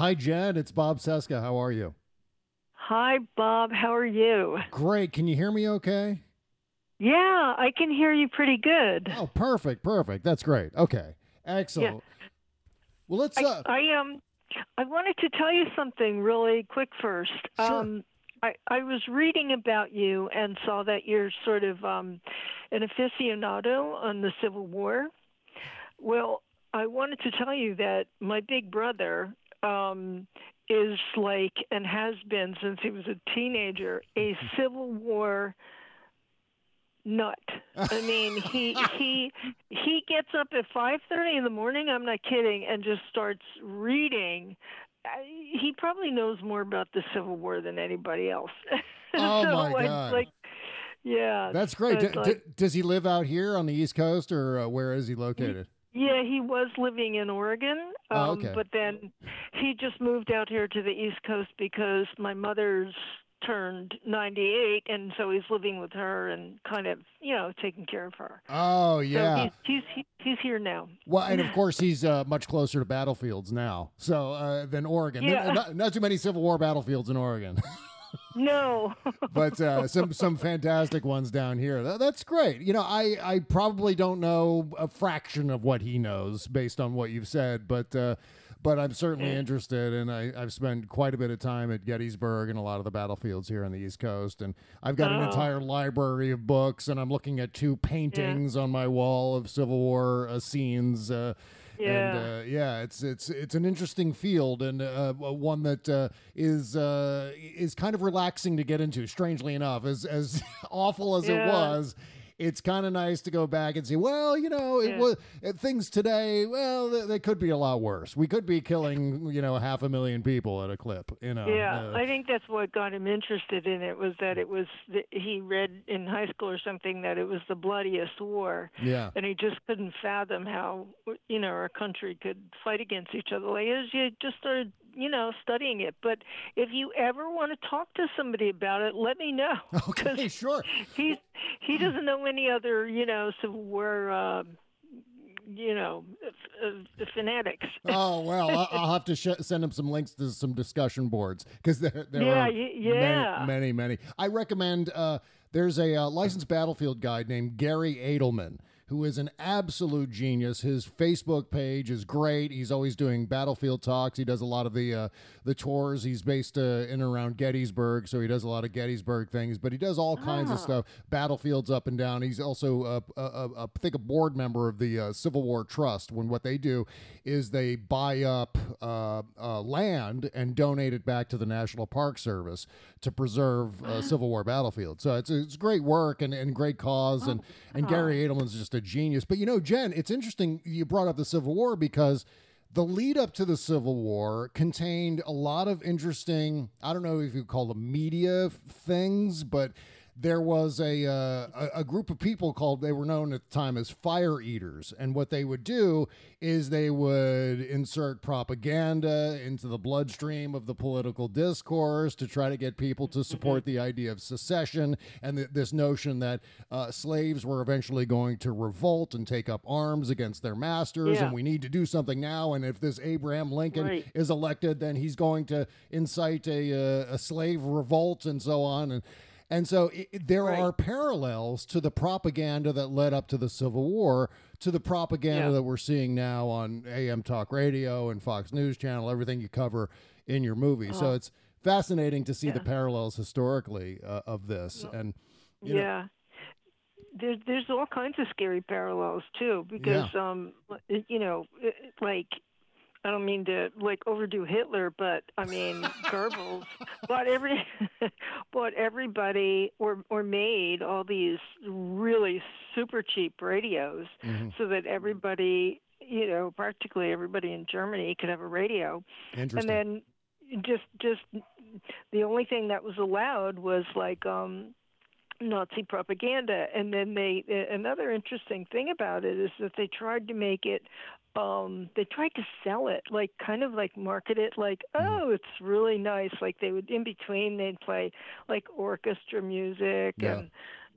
Hi, Jen. It's Bob Cesca. How are you? Hi, Bob. How are you? Great. Can you hear me okay? Yeah, I can hear you pretty good. Oh, perfect. Perfect. That's great. Okay. Excellent. Well, let's. I, Uh, I um, I wanted to tell you something really quick first. Sure. Um, I, I was reading about you and saw that you're sort of um, an aficionado on the Civil War. Well, I wanted to tell you that my big brother um, is like and has been since he was a teenager a Civil War nut. I mean, he he he gets up at 5:30 in the morning, I'm not kidding, and just starts reading. He probably knows more about the Civil War than anybody else. Oh, so my God. Like, yeah. that's great. D- it's d- does he live out here on the East Coast, or uh, where is he located? Yeah, he was living in Oregon, um, Oh, okay. but then he just moved out here to the East Coast because my mother's turned 98, and so he's living with her and kind of, you know, taking care of her. Oh, yeah. So he's he's he's here now. Well, and of course he's uh, much closer to battlefields now, so uh, than Oregon. Yeah. Not, not too many Civil War battlefields in Oregon, No. but uh, some some fantastic ones down here. That, that's great. You know, I I probably don't know a fraction of what he knows based on what you've said, but. Uh, but I'm certainly interested, and I, I've spent quite a bit of time at Gettysburg and a lot of the battlefields here on the East Coast. And I've got an Oh. entire library of books, and I'm looking at two paintings on my wall of Civil War uh, scenes. Uh, and Yeah. uh, yeah, it's it's it's an interesting field and uh, one that uh, is uh, is kind of relaxing to get into. Strangely enough, as as awful as it was, it's kind of nice to go back and see. well, you know, it Yeah. was uh, things today. Well, they, they could be a lot worse. We could be killing, you know, half a million people at a clip. You know. Yeah, uh, I think that's what got him interested in it was that it was he read in high school or something that it was the bloodiest war, yeah. and he just couldn't fathom how you know our country could fight against each other. Like as you just started, you know, studying it. But if you ever want to talk to somebody about it, let me know. Okay, sure. He's he doesn't know any other, you know, Civil War, uh, you know, f- uh, fanatics. Oh well, I'll have to sh- send him some links to some discussion boards because there, there Yeah, are y- yeah. many, many, many. I recommend. Uh, there's a uh, licensed battlefield guide named Garry Adelman who is an absolute genius. His Facebook page is great. He's always doing battlefield talks. He does a lot of the uh, the tours. He's based uh, in and around Gettysburg, so he does a lot of Gettysburg things. But he does all kinds of Ah. stuff, battlefields up and down. He's also, uh, uh, uh, I think, a board member of the uh, Civil War Trust. When what they do is they buy up uh, uh, land and donate it back to the National Park Service to preserve uh, Civil War battlefields. So it's it's great work and, and great cause. And and Garry Adelman's just a genius. But you know, Jen, it's interesting you brought up the Civil War because the lead up to the Civil War contained a lot of interesting, I don't know if you call them media things, but there was a, uh, a, a group of people called they were known at the time as fire eaters and what they would do is they would insert propaganda into the bloodstream of the political discourse to try to get people to support the idea of secession and th- this notion that uh, slaves were eventually going to revolt and take up arms against their masters Yeah. and we need to do something now and if this abraham lincoln Right. is elected then he's going to incite a, uh, a slave revolt and so on and and so it, it- there Right. are parallels to the propaganda that led up to the Civil War, to the propaganda Yeah. that we're seeing now on AM Talk Radio and Fox News Channel, everything you cover in your movie. So it's fascinating to see the Uh-huh. Parallels historically uh, of this. And you know, yeah. There's there's all kinds of scary parallels too because um you know like I don't mean to like overdo Hitler but I mean Goebbels bought every bought everybody or or made all these really super cheap radios mhm, so that everybody you know practically everybody in Germany could have a radio interesting. and then just just the only thing that was allowed was like um Nazi propaganda. And then they another interesting thing about it is that they tried to make it um they tried to sell it like kind of like market it like oh it's really nice. Like they would in between they'd play like orchestra music Yeah. and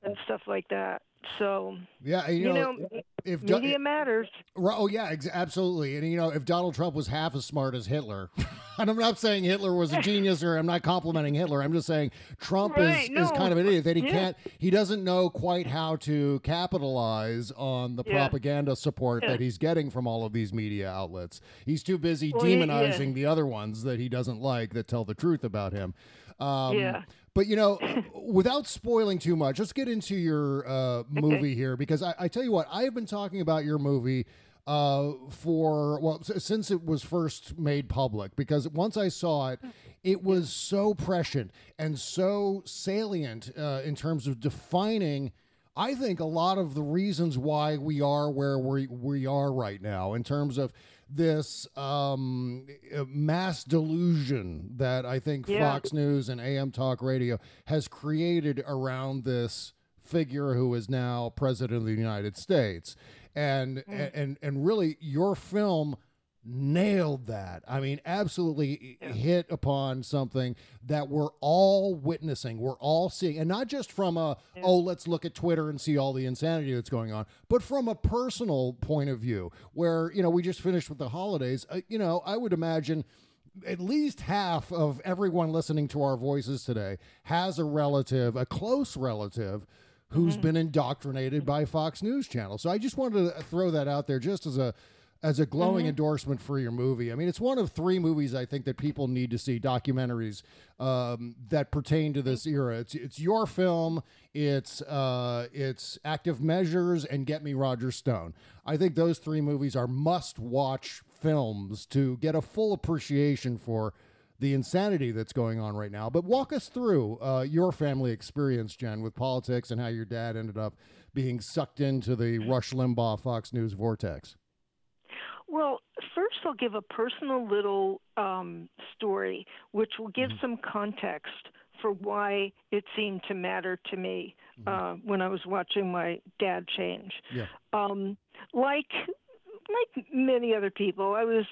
and stuff like that so yeah, you, you know, know if Do- media matters Oh yeah, ex- absolutely. And you know, if Donald Trump was half as smart as Hitler, and I'm not saying Hitler was a genius, or I'm not complimenting Hitler. I'm just saying Trump Right, is, is kind of an idiot that he Yeah. can't. He doesn't know quite how to capitalize on the Yeah. propaganda support Yeah. that he's getting from all of these media outlets. He's too busy Well, demonizing the other ones that he doesn't like that tell the truth about him. Um, Yeah. But you know, without spoiling too much, let's get into your uh, movie here because I, I tell you what, I have been talking about your movie uh, for well since it was first made public because once I saw it, it was so prescient and so salient uh, in terms of defining. I think a lot of the reasons why we are where we we are right now in terms of this um, uh, mass delusion that I think Yeah. Fox News and AM Talk Radio has created around this figure who is now president of the United States, and and and really your film nailed that. I mean, absolutely hit upon something that we're all witnessing, we're all seeing, and not just from a oh, let's look at Twitter and see all the insanity that's going on, but from a personal point of view, where you know we just finished with the holidays. Uh, you know, I would imagine at least half of everyone listening to our voices today has a relative, a close relative, who's been indoctrinated by Fox News Channel. So I just wanted to throw that out there just as a as a glowing endorsement for your movie. I mean, it's one of three movies I think that people need to see documentaries um, that pertain to this era. It's it's your film, it's uh, it's Active Measures, and Get Me Roger Stone. I think those three movies are must watch films to get a full appreciation for the insanity that's going on right now. But walk us through uh, your family experience, Jen, with politics and how your dad ended up being sucked into the Rush Limbaugh Fox News vortex. Well, first I'll give a personal little um, story, which will give some context for why it seemed to matter to me uh, when I was watching my dad change. Yeah. Um, like like many other people, I was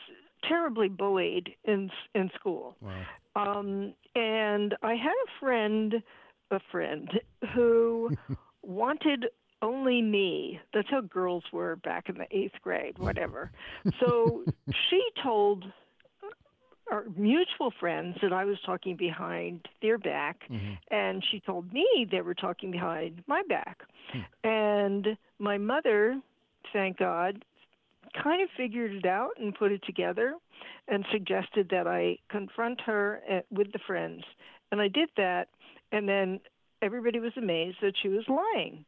terribly bullied in in school. Wow. Um, and I had a friend, a friend who wanted only me. That's how girls were back in the eighth grade, whatever. So she told our mutual friends that I was talking behind their back, and she told me they were talking behind my back. And my mother, thank God, kind of figured it out and put it together and suggested that I confront her uh, with the friends. And I did that, and then everybody was amazed that she was lying.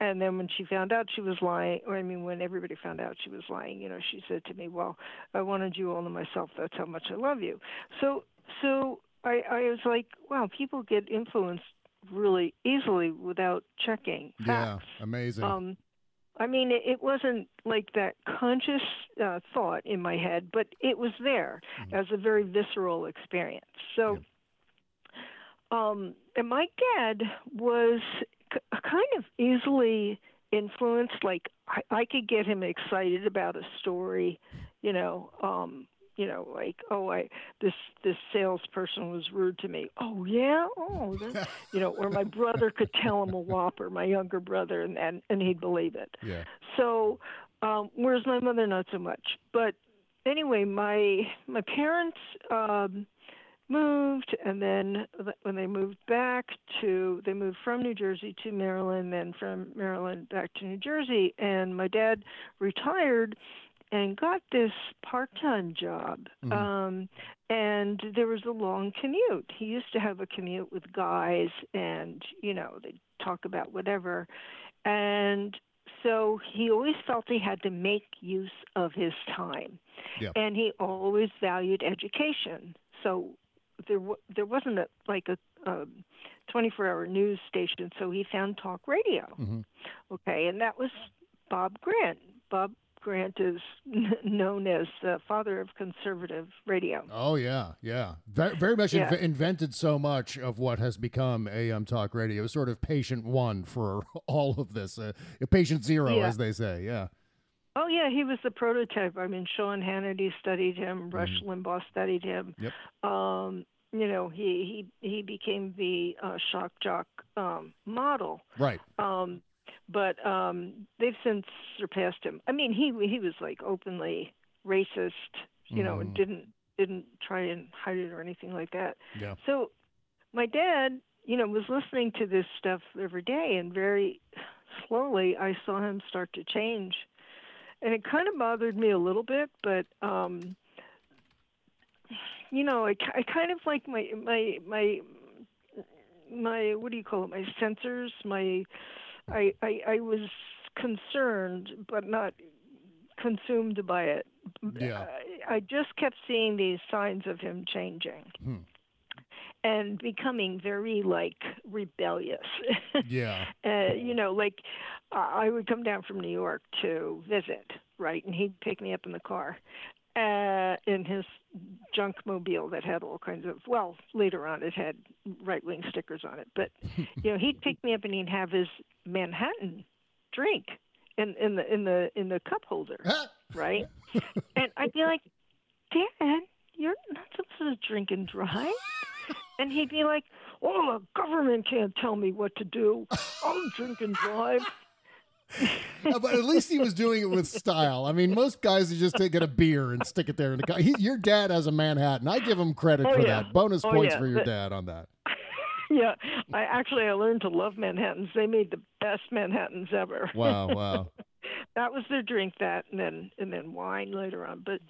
and then when she found out she was lying, or I mean, when everybody found out she was lying, you know, she said to me, "Well, I wanted you all to myself. That's how much I love you." So, so I, I was like, "Wow, people get influenced really easily without checking Yeah, amazing. Um, I mean, it, it wasn't like that conscious uh, thought in my head, but it was there Mm-hmm. as a very visceral experience. So, um, and my dad was k- kind of easily influenced. Like I, I could get him excited about a story, you know. Um, you know, like oh, I this this salesperson was rude to me. Oh yeah, oh, that, you know, or my brother could tell him a whopper, my younger brother, and and, and he'd believe it. Yeah. So, um, whereas my mother not so much. But anyway, my my parents um, moved, and then when they moved back to, they moved from New Jersey to Maryland, then from Maryland back to New Jersey, and my dad retired and got this part-time job. Um, and there was a long commute. He used to have a commute with guys, and you know they'd talk about whatever, and so he always felt he had to make use of his time, Yep. and he always valued education. So there w- there wasn't a like a um, 24-hour news station, so he found talk radio. Mhm. Okay, and that was Bob Grant. Bob Grant is known as the father of conservative radio. Oh yeah, yeah. Very, very much Yeah. inv- invented so much of what has become AM talk radio. Sort of patient one for all of this. Uh, patient zero, Yeah. as they say. Yeah. Oh yeah, he was the prototype. I mean, Sean Hannity studied him. Rush Mm-hmm. Limbaugh studied him. Yep. Um, you know, he he he became the uh, shock jock um, model. Right. Um, but um, they've since surpassed him. I mean, he he was like openly racist, you know, and Mhm. didn't didn't try and hide it or anything like that. Yeah. So my dad, you know, was listening to this stuff every day, and very slowly I saw him start to change, and it kind of bothered me a little bit, but um, you know, I, I kind of like my my my my what do you call it? My sensors, my I I, I was concerned, but not consumed by it. Yeah. I, I just kept seeing these signs of him changing Hmm. And becoming very like rebellious. Yeah. uh, you know, like I would come down from New York to visit, right, and he'd pick me up in the car uh, in his junk mobile that had all kinds of. Well, later on, it had right wing stickers on it, but you know, he'd pick me up and he'd have his Manhattan drink in in the in the in the cup holder, right? and I'd be like, Dad, you're not supposed to drink and drive. And he'd be like, "Oh, the government can't tell me what to do. I'll drink and drive." Uh, but at least he was doing it with style. I mean, most guys would just take it a beer and stick it there in the car. He, your dad has a Manhattan. I give him credit Oh, for yeah. that. Bonus Oh, points yeah. for your But- dad on that. yeah, I actually I learned to love Manhattans. They made the best Manhattans ever. Wow, wow. that was their drink. That and then and then wine later on. But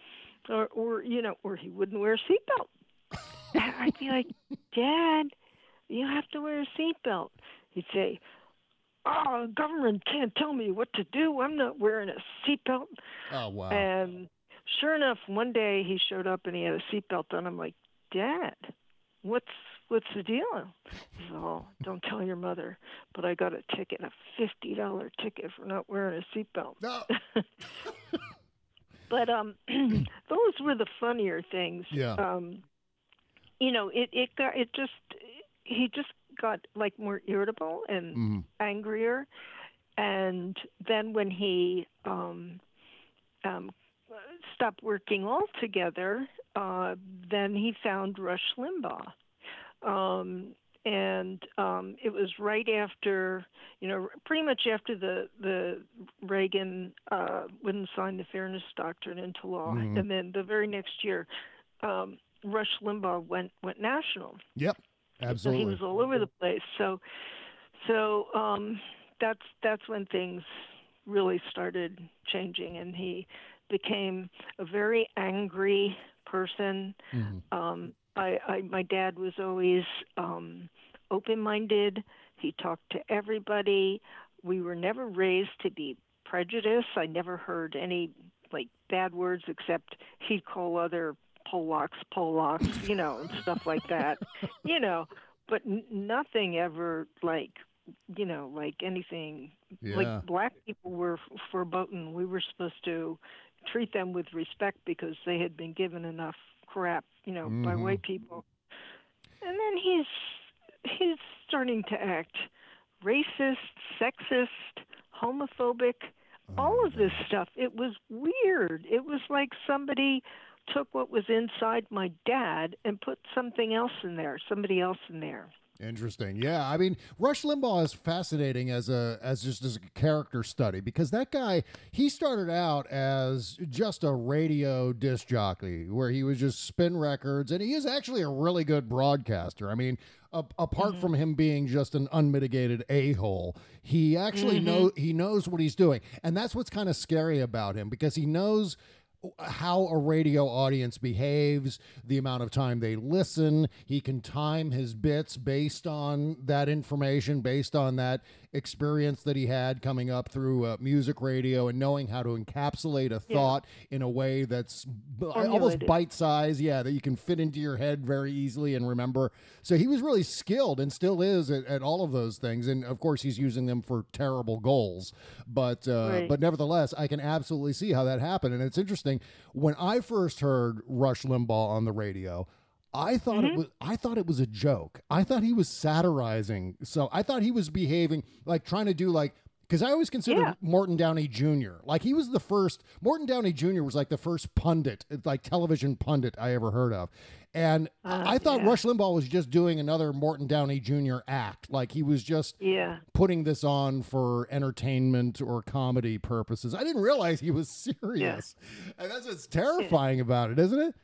or or you know, or he wouldn't wear a seatbelt. And I'd be like, Dad, you have to wear a seatbelt. He'd say, Oh, government can't tell me what to do. I'm not wearing a seatbelt. Oh, wow. And sure enough, one day he showed up and he had a seatbelt on. I'm like, Dad, what's what's the deal? He said, Oh, don't tell your mother, but I got a ticket, a fifty dollar ticket for not wearing a seatbelt. No. But um, those were the funnier things. Yeah. Um, you know, it it got it just he just got like more irritable and Mhm. angrier, and then when he um, um, stopped working altogether, uh, then he found Rush Limbaugh. Um, and um, it was right after, you know, pretty much after the the Reagan uh, wouldn't sign the Fairness Doctrine into law, Mhm. and then the very next year, um, Rush Limbaugh went went national. Yep. So Absolutely. he was all over the place. So, so um, that's that's when things really started changing, and he became a very angry person. Mhm. Um, I, I my dad was always um, open-minded. He talked to everybody. We were never raised to be prejudiced. I never heard any like bad words except he'd call other Polacks Polacks, you know, and stuff like that. you know, but n- nothing ever like you know, like anything. Yeah. Like black people were f- verboten. We were supposed to treat them with respect because they had been given enough crap, you know, by Mhm. white people. And then he's he's starting to act racist, sexist, homophobic, all of this stuff. It was weird. It was like somebody took what was inside my dad and put something else in there, somebody else in there. Interesting. Yeah, I mean, Rush Limbaugh is fascinating as a as just as a character study because that guy he started out as just a radio disc jockey where he was just spin records, and he is actually a really good broadcaster. I mean, apart mm-hmm. from him being just an unmitigated a hole, he actually mm-hmm. know he knows what he's doing, and that's what's kind of scary about him because he knows how a radio audience behaves, the amount of time they listen. He can time his bits based on that information, based on that experience that he had coming up through uh, music radio and knowing how to encapsulate a thought in a way that's b- almost bite size. Yeah, that you can fit into your head very easily and remember. So he was really skilled and still is at, at all of those things. And of course, he's using them for terrible goals. But uh, Right. but nevertheless, I can absolutely see how that happened. And it's interesting when I first heard Rush Limbaugh on the radio. I thought Mm-hmm. it was I thought it was a joke. I thought he was satirizing. So I thought he was behaving like trying to do like because I always considered Yeah. Morton Downey Jr. like he was the first Morton Downey Jr. was like the first pundit, like television pundit I ever heard of. And I I thought Uh, yeah. Rush Limbaugh was just doing another Morton Downey Jr. act. Like he was just Yeah. putting this on for entertainment or comedy purposes. I didn't realize he was serious. And that's what's terrifying about it, isn't it?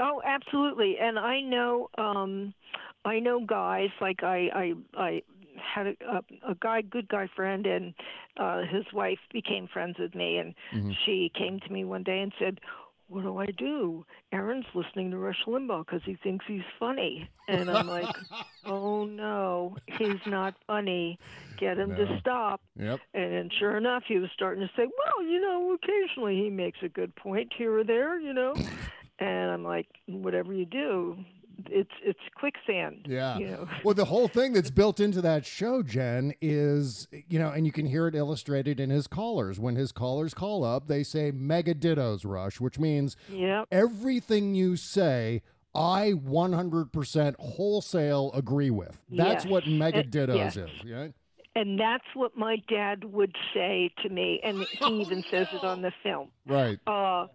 Oh, absolutely. And I know, um, I know guys like I, I, I had a, a, a guy, good guy friend, and uh, his wife became friends with me, and she came to me one day and said. What do I do? Aaron's listening to Rush Limbaugh because he thinks he's funny, and I'm like, "Oh no, he's not funny. Get him No. to stop." Yep. And sure enough, he was starting to say, "Well, you know, occasionally he makes a good point here or there, you know." And I'm like, "Whatever you do, it's it's quicksand." Yeah. You know. Well, the whole thing that's built into that show, Jen, is, you know, and you can hear it illustrated in his callers. When his callers call up, they say mega dittos rush, which means Yep. everything you say, I 100% wholesale agree with. That's Yes. what mega And- dittos is. Yeah. And that's what my dad would say to me, and he even says it on the film. Right. Uh,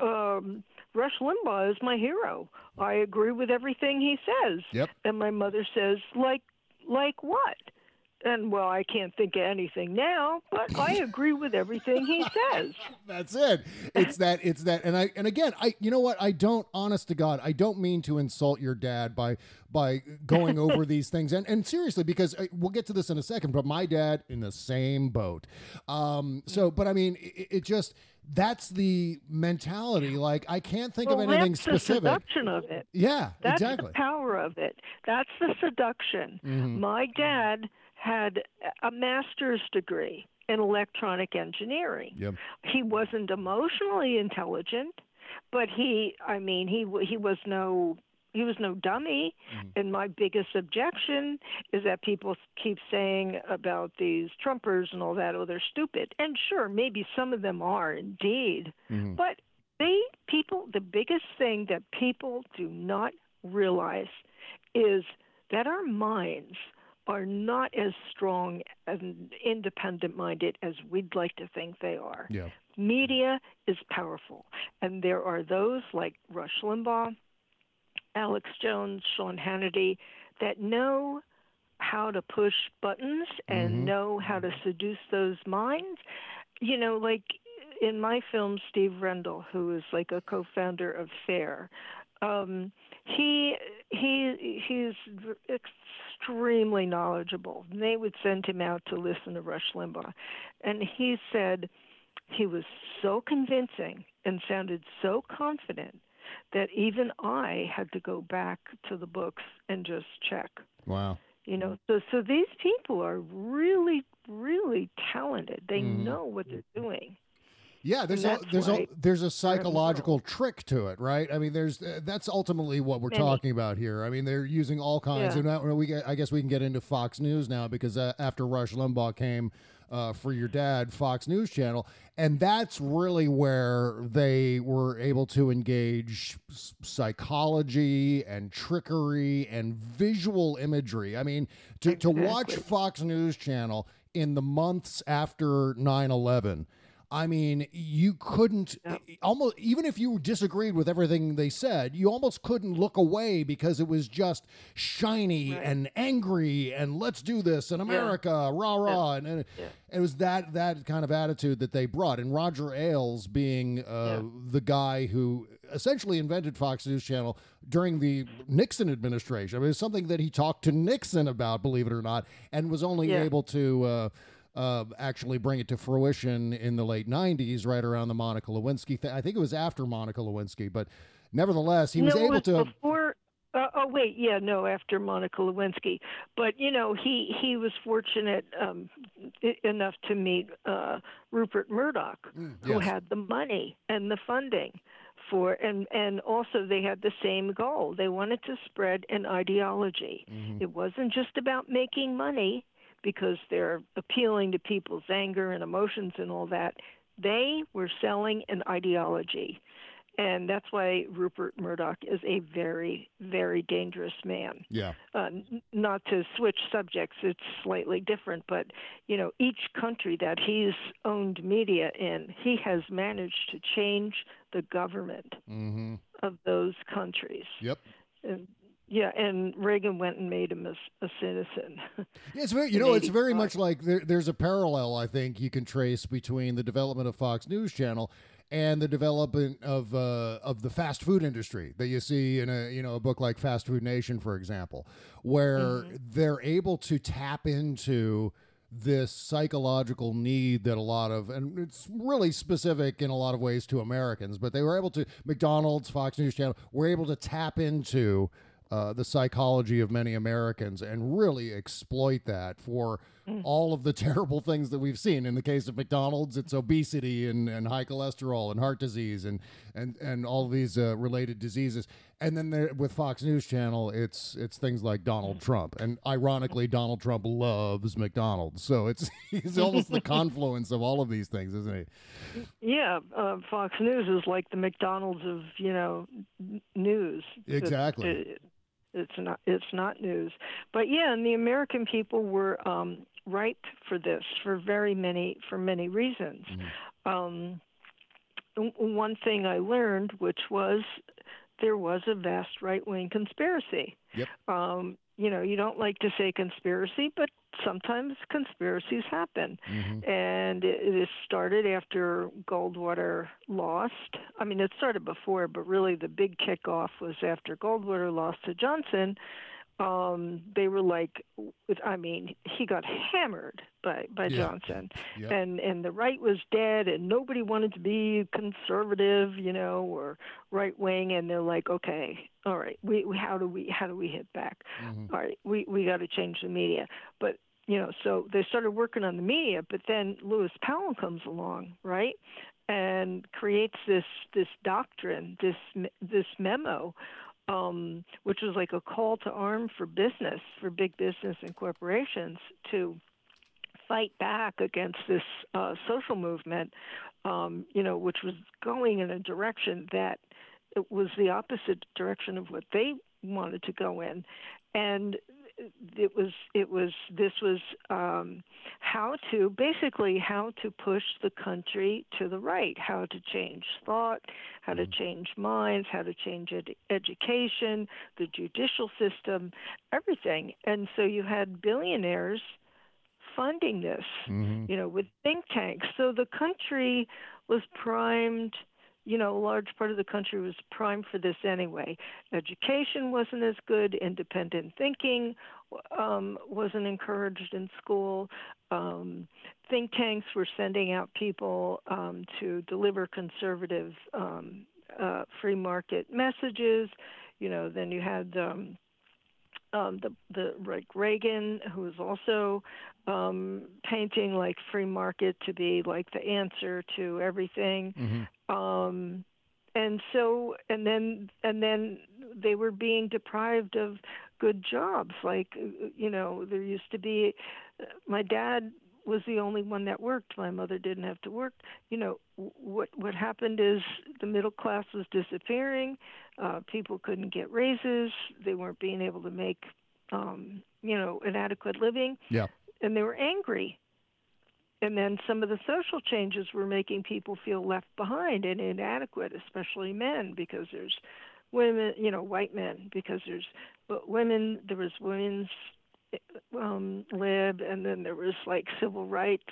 um, Rush Limbaugh is my hero. I agree with everything he says. Yep. And my mother says, like, like what? And well, I can't think of anything now, but I agree with everything he says. That's it. It's that. It's that. And I. And again, I. You know what? I don't. Honest to God, I don't mean to insult your dad by by going over these things. And and seriously, because I, we'll get to this in a second. But my dad in the same boat. Um. So, but I mean, it, it just that's the mentality. Like I can't think well, of anything that's specific. the seduction of it. Yeah. That's exactly. the power of it. That's the seduction. Mhm. My dad had a master's degree in electronic engineering. Yep. He wasn't emotionally intelligent, but he I mean he he was no he was no dummy and my biggest objection is that people keep saying about these trumpers and all that oh they're stupid and sure maybe some of them are indeed Mhm. but they people the biggest thing that people do not realize is that our minds are not as strong and independent minded as we'd like to think they are. Yeah. Media is powerful, and there are those like Rush Limbaugh, Alex Jones, Sean Hannity that know how to push buttons and Mhm. know how to seduce those minds. You know, like in my film, Steve Rendall, who is like a co-founder of FAIR, um, he he he's extremely knowledgeable. They would send him out to listen to Rush Limbaugh, and he said he was so convincing and sounded so confident that even I had to go back to the books and just check. Wow. You know, so so these people are really, really talented. They Mhm. know what they're doing. Yeah, there's a there's a there's a psychological trick to it, right? I mean, there's uh, that's ultimately what we're Many. talking about here. I mean, they're using all kinds. Yeah. of now we get, I guess we can get into Fox News now because uh, after Rush Limbaugh came uh, for your dad, Fox News Channel, and that's really where they were able to engage psychology and trickery and visual imagery. I mean, to to watch Fox News Channel in the months after 9/11 I mean, you couldn't almost even if you disagreed with everything they said, you almost couldn't look away because it was just shiny Right. and angry and let's do this in America, rah rah, and, and Yeah. it was that that kind of attitude that they brought. And Roger Ailes being uh, the guy who essentially invented Fox News Channel during the Nixon administration. I mean, it's something that he talked to Nixon about, believe it or not, and was only Yeah. able to. Uh, uh, actually bring it to fruition in the late 90s, right around the Monica Lewinsky thing. I think it was after Monica Lewinsky, but nevertheless, he was no, it able was to. before. Uh, oh wait, yeah, no, after Monica Lewinsky. But you know, he he was fortunate um, enough to meet uh, Rupert Murdoch, who Mm, yes. had the money and the funding for, and and also they had the same goal. They wanted to spread an ideology. Mm-hmm. It wasn't just about making money because they're appealing to people's anger and emotions and all that. They were selling an ideology. And that's why Rupert Murdoch is a very, very dangerous man. Yeah. Uh, n- not to switch subjects, it's slightly different, but you know, each country that he's owned media in, he has managed to change the government Mm-hmm. of those countries. Yep. And, yeah, and Reagan went and made him a citizen. Yeah, it's very, you know, it's very much like there, there's a parallel I think you can trace between the development of Fox News Channel and the development of uh, of the fast food industry that you see in a you know a book like Fast Food Nation, for example, where Mm-hmm. they're able to tap into this psychological need that a lot of and it's really specific in a lot of ways to Americans, but they were able to McDonald's, Fox News Channel were able to tap into uh, the psychology of many Americans and really exploit that for all of the terrible things that we've seen. In the case of McDonald's, it's obesity and, and high cholesterol and heart disease and and and all these uh, related diseases. And then there, with Fox News Channel, it's it's things like Donald Trump. And ironically, Donald Trump loves McDonald's, so it's he's almost the confluence of all of these things, isn't he? yeah, uh, Fox News is like the McDonald's of you know news. Exactly. it- it's not it's not news, but yeah, and the American people were um, ripe for this for very many for many reasons. Mm-hmm. Um, one thing I learned, which was there was a vast right wing conspiracy. Yep. Um, you know, you don't like to say conspiracy, but sometimes conspiracies happen. Mm-hmm. And it, it started after Goldwater lost. I mean, it started before, but really the big kickoff was after Goldwater lost to Johnson. Um, they were like, I mean, he got hammered by by Yeah. Johnson, and and the right was dead, and nobody wanted to be conservative, you know, or right wing, and they're like, okay, all right, we, we how do we how do we hit back? Mhm. All right, we we got to change the media, but you know, so they started working on the media, but then Lewis Powell comes along, right, and creates this this doctrine, this this memo, um, which was like a call to arm for business, for big business and corporations to fight back against this uh, social movement, um, you know, which was going in a direction that it was the opposite direction of what they wanted to go in, and it was it was this was um, how to basically how to push the country to the right, how to change thought, how to change minds, how to change ed- education, the judicial system, everything, and so you had billionaires funding this Mhm. you know, with think tanks. So the country was primed, you know, a large part of the country was primed for this anyway. Education wasn't as good, independent thinking um, wasn't encouraged in school. Um, think tanks were sending out people um, to deliver conservative um, uh, free market messages. You know, then you had um, um, the the like Reagan, who was also um, painting like free market to be like the answer to everything. Mm-hmm. Um, and so and then and then they were being deprived of good jobs. Like you know there used to be my dad was the only one that worked. My mother didn't have to work. You know what what happened is the middle class was disappearing. Uh people couldn't get raises. They weren't being able to make um you know an adequate living. Yeah. and they were angry and then some of the social changes were making people feel left behind and inadequate, especially men, because there's women, you know, white men, because there's but women. There was women's um, lib, and then there was like civil rights,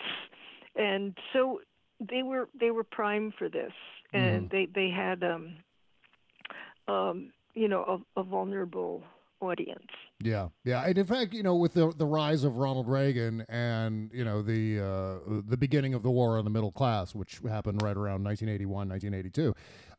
and so they were they were primed for this, and they they had um, um, you know a, a vulnerable audience. Yeah, yeah, and in fact, you know, with the the rise of Ronald Reagan and you know the uh, the beginning of the war on the middle class, which happened right around 1981, 1982,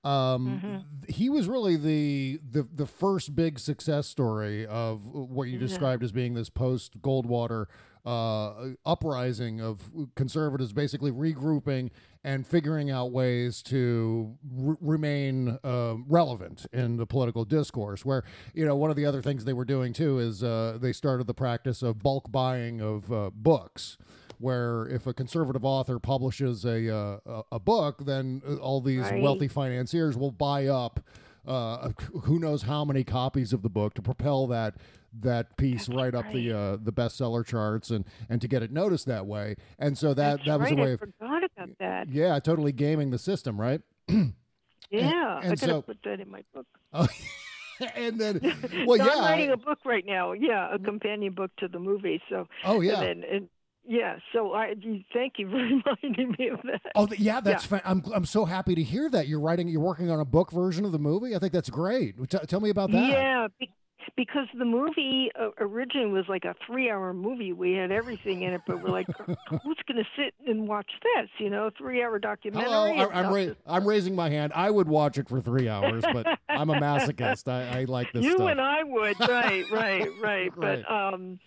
um, th- he was really the the the first big success story of what you described as being this post Goldwater uh, uprising of conservatives, basically regrouping and figuring out ways to r- remain uh, relevant in the political discourse. Where you know one of the other things they were doing too is uh, they started the practice of bulk buying of uh, books. Where if a conservative author publishes a uh, a, book, then uh, all these Right. wealthy financiers will buy up uh, who knows how many copies of the book to propel that that piece right up the uh, the bestseller charts and and to get it noticed that way. And so that That's that was right. a way of about that. yeah, totally gaming the system, right? Yeah, and I gotta so- put that in my book. Oh, and then well, So yeah, I'm writing a book right now. Yeah, a mm-hmm. companion book to the movie. So oh yeah. and, then, and yeah, so I thank you for reminding me of that. Oh yeah, that's fa- I'm I'm so happy to hear that you're writing. You're working on a book version of the movie. I think that's great. T- tell me about that. Yeah, because the movie uh, originally was like a three-hour movie. We had everything in it, but we're like, who's going to sit and watch this? You know, three-hour documentary. Hello, I'm ra- I'm raising my hand. I would watch it for three hours, but I'm a masochist. I, I like this you stuff. and I would, right, right, right. Right. But um,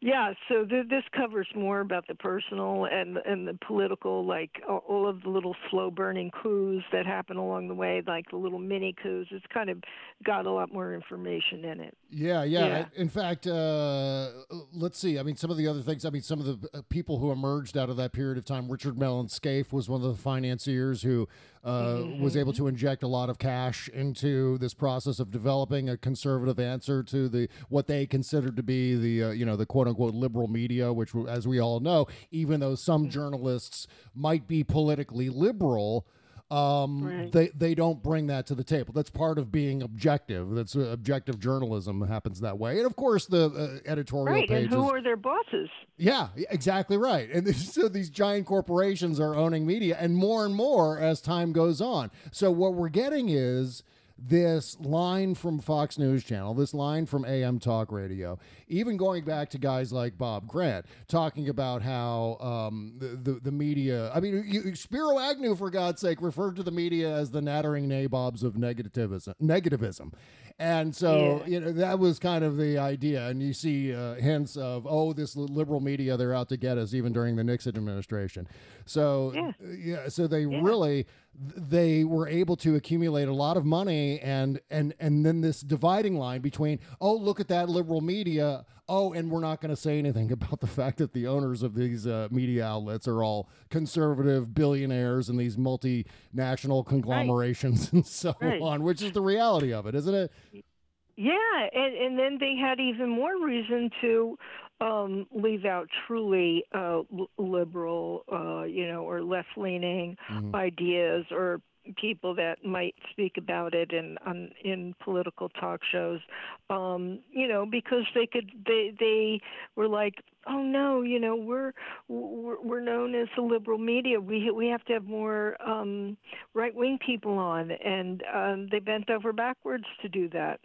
yeah. So th- this covers more about the personal and and the political, like all- of the little slow burning coups that happen along the way, like the little mini coups. It's kind of got a lot more information in it. Yeah, yeah. Yeah. In fact, uh, let's see. I mean, some of the other things. I mean, some of the uh, people who emerged out of that period of time. Richard Mellon Scaife was one of the financiers who uh, was able to inject a lot of cash into this process of developing a conservative answer to the what they considered to be the uh, you know the quote unquote liberal media, which, as we all know, even though some journalists might be politically liberal um, Right. they they don't bring that to the table. That's part of being objective. That's uh, objective journalism happens that way. And of course, the uh, editorial Right. And who are their bosses? yeah, exactly right. And so these giant corporations are owning media, and more and more as time goes on. So what we're getting is this line from Fox News Channel, this line from AM Talk Radio, even going back to guys like Bob Grant, talking about how um, the, the the media. I mean, you, Spiro Agnew, for God's sake, referred to the media as the nattering nabobs of negativism. Negativism. And so, Yeah. you know, that was kind of the idea. And you see uh, hints of, oh, this liberal media, they're out to get us, even during the Nixon administration. So, Yeah. yeah, so they really they were able to accumulate a lot of money and and and then this dividing line between oh look at that liberal media oh and we're not going to say anything about the fact that the owners of these uh, media outlets are all conservative billionaires and these multinational conglomerations and so Right. on which is the reality of it isn't it Yeah, and and then they had even more reason to um, leave out truly uh, liberal, uh, you know, or left-leaning Mm-hmm. ideas or people that might speak about it in on, in political talk shows, um, you know, because they could they they were like, oh no, you know, we're we're, we're known as the liberal media. We we have to have more um, right-wing people on, and um, they bent over backwards to do that.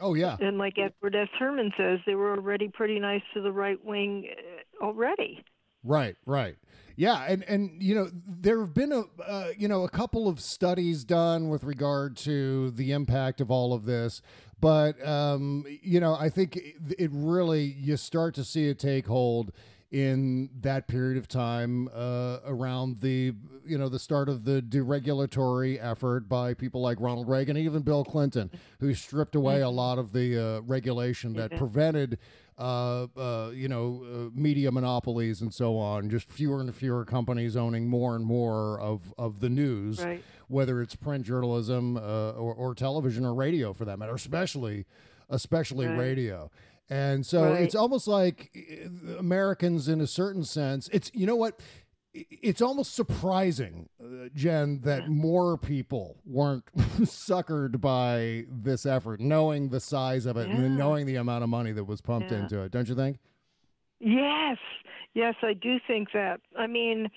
Oh yeah And like Edward S. Herman says, they were already pretty nice to the right wing uh, already. Right, right. Yeah, and and you know there have been a uh, you know a couple of studies done with regard to the impact of all of this, but um, you know, I think it, it really you start to see it take hold in that period of time uh, around the you know the start of the deregulatory effort by people like Ronald Reagan even Bill Clinton, who stripped away a lot of the uh, regulation that prevented uh, uh, you know uh, media monopolies and so on. Just fewer and fewer companies owning more and more of of the news, Right. whether it's print journalism uh, or, or television or radio for that matter, especially especially Right. radio. And so Right. it's almost like uh, Americans, in a certain sense, it's you know what, it's almost surprising, uh, Jen, that more people weren't suckered by this effort, knowing the size of it and knowing the amount of money that was pumped Yeah. into it. Don't you think? Yes, yes, I do think that. I mean,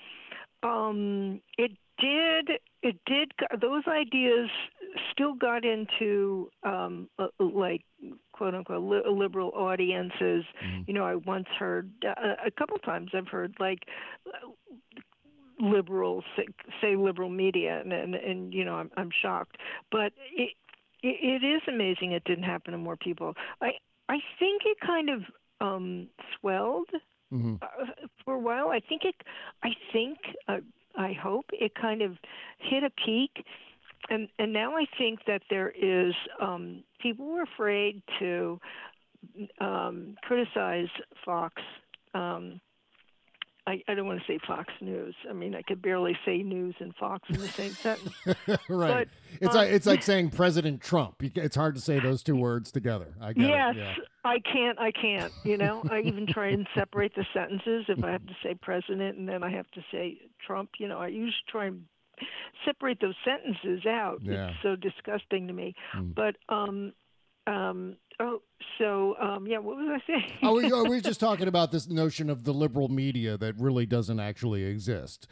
um, it did. It did. Those ideas still got into um, uh, like quote unquote li- liberal audiences. You know, I once heard uh, a couple times. I've heard like liberals say, liberal media, and, and and you know, I'm I'm shocked. But it it, it is amazing it didn't happen to more people. I I think it kind of um, swelled hmm uh, for a while. I think it. I think. Uh, I hope it kind of hit a peak, and and now I think that there is um, people were afraid to um, criticize Fox. Um, I, I don't want to say Fox News. I mean, I could barely say news and Fox in the same sentence. right. But, it's uh, like it's like saying President Trump. It's hard to say those two words together. I yes. Yeah. I can't. I can't. You know, I even try and separate the sentences. If I have to say president and then I have to say Trump, you know, I usually try and separate those sentences out. Yeah. It's so disgusting to me. Mm. But um, um, oh, so um, yeah. What was I saying? oh, we, oh, we were just talking about this notion of the liberal media that really doesn't actually exist.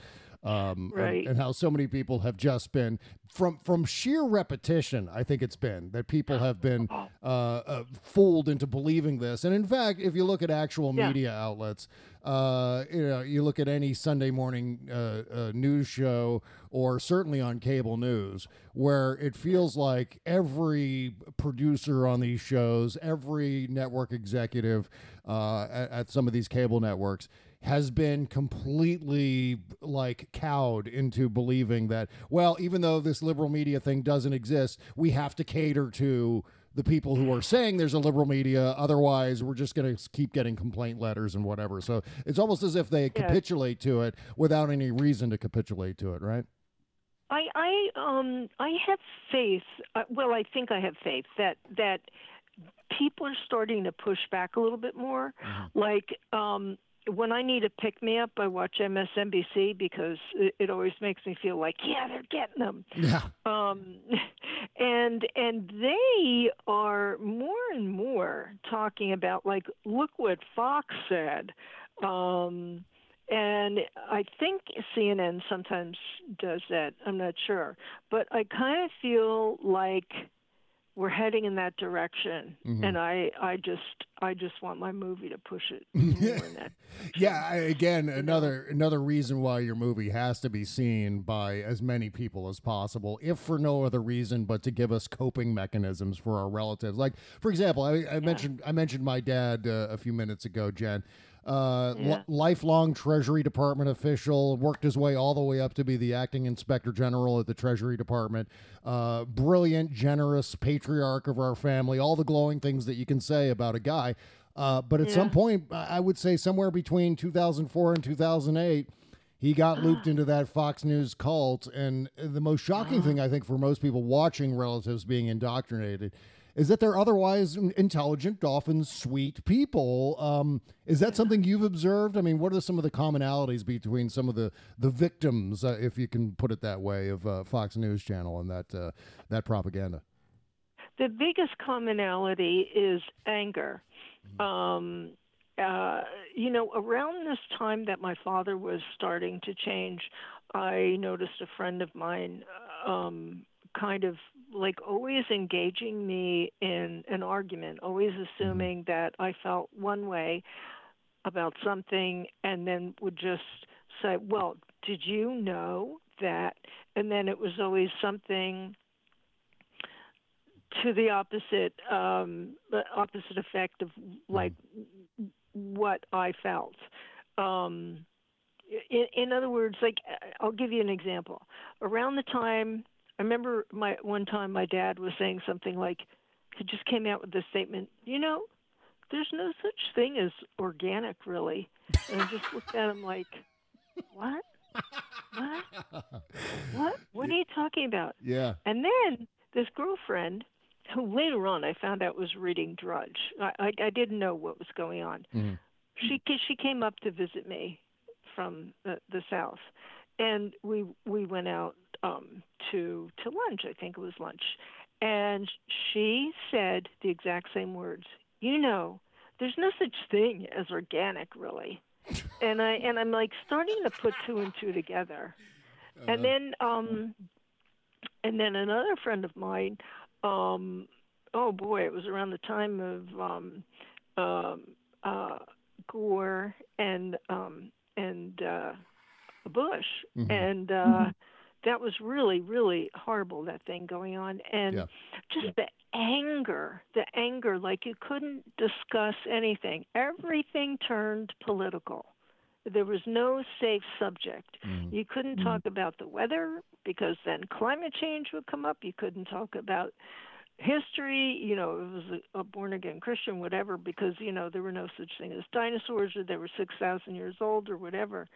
Um, and- Right. and, how so many people have just been from from sheer repetition. I think it's been that people have been Oh. uh, uh, fooled into believing this. And in fact, if you look at actual Yeah. media outlets, uh, you know, you look at any Sunday morning uh, uh, news show, or certainly on cable news, where it feels like every producer on these shows, every network executive uh, at, at some of these cable networks has been completely like cowed into believing that well even though this liberal media thing doesn't exist we have to cater to the people who are saying there's a liberal media otherwise we're just going to keep getting complaint letters and whatever so it's almost as if they capitulate to it without any reason to capitulate to it right I I um I have faith. Uh, well, I think I have faith that that people are starting to push back a little bit more. Like um when I need a pick me up, I watch MSNBC because it, it always makes me feel like yeah they're getting them. yeah Um, and and they are more and more talking about like look what Fox said. Um, and I think CNN sometimes does that. I'm not sure, but I kind of feel like we're heading in that direction, and I I just I just want my movie to push it more in that. yeah I, again another another reason why your movie has to be seen by as many people as possible if for no other reason but to give us coping mechanisms for our relatives. Like for example i, I mentioned i mentioned my dad uh, a few minutes ago jen uh, li- Yeah. lifelong Treasury Department official, worked his way all the way up to be the acting inspector general at the Treasury Department. Uh, brilliant, generous patriarch of our family, all the glowing things that you can say about a guy. Uh, but at some point, I I would say somewhere between 2004 and 2008, he got looped into that Fox News cult. And the most shocking thing, I think, for most people watching relatives being indoctrinated is that they're otherwise intelligent, often sweet people. Um, is that something you've observed? I mean, what are some of the commonalities between some of the the victims, uh, if you can put it that way, of uh, Fox News Channel and that uh, that propaganda? the biggest commonality is anger. Um, uh, you know, around this time that my father was starting to change, I noticed a friend of mine um, kind of like always engaging me in an argument, always assuming that I felt one way about something, and then would just say, Well, did you know that? And then it was always something to the opposite um, the opposite effect of like what I felt. Um, in, in other words, like I'll give you an example. Around the time I remember my one time my dad was saying something like he just came out with this statement, you know, there's no such thing as organic really. And I just looked at him like, What? What? What? What are you talking about? Yeah. And then this girlfriend, who later on I found out was reading Drudge. I I, I didn't know what was going on. Mhm. She she came up to visit me from the, the south, and we we went out um, to to lunch. I think it was lunch, and she said the exact same words. You know, there's no such thing as organic, really. and I and I'm like starting to put two and two together. And then um and then another friend of mine, um oh boy, it was around the time of um um uh Gore and um and uh Bush Mhm. and uh that was really really horrible that thing going on. And Yeah. just the anger the anger like you couldn't discuss anything. Everything turned political. There was no safe subject. Mhm. you couldn't talk about the weather because then climate change would come up. You couldn't talk about history you know it was a, a born again christian whatever because you know there were no such thing as dinosaurs or they were 6000 years old or whatever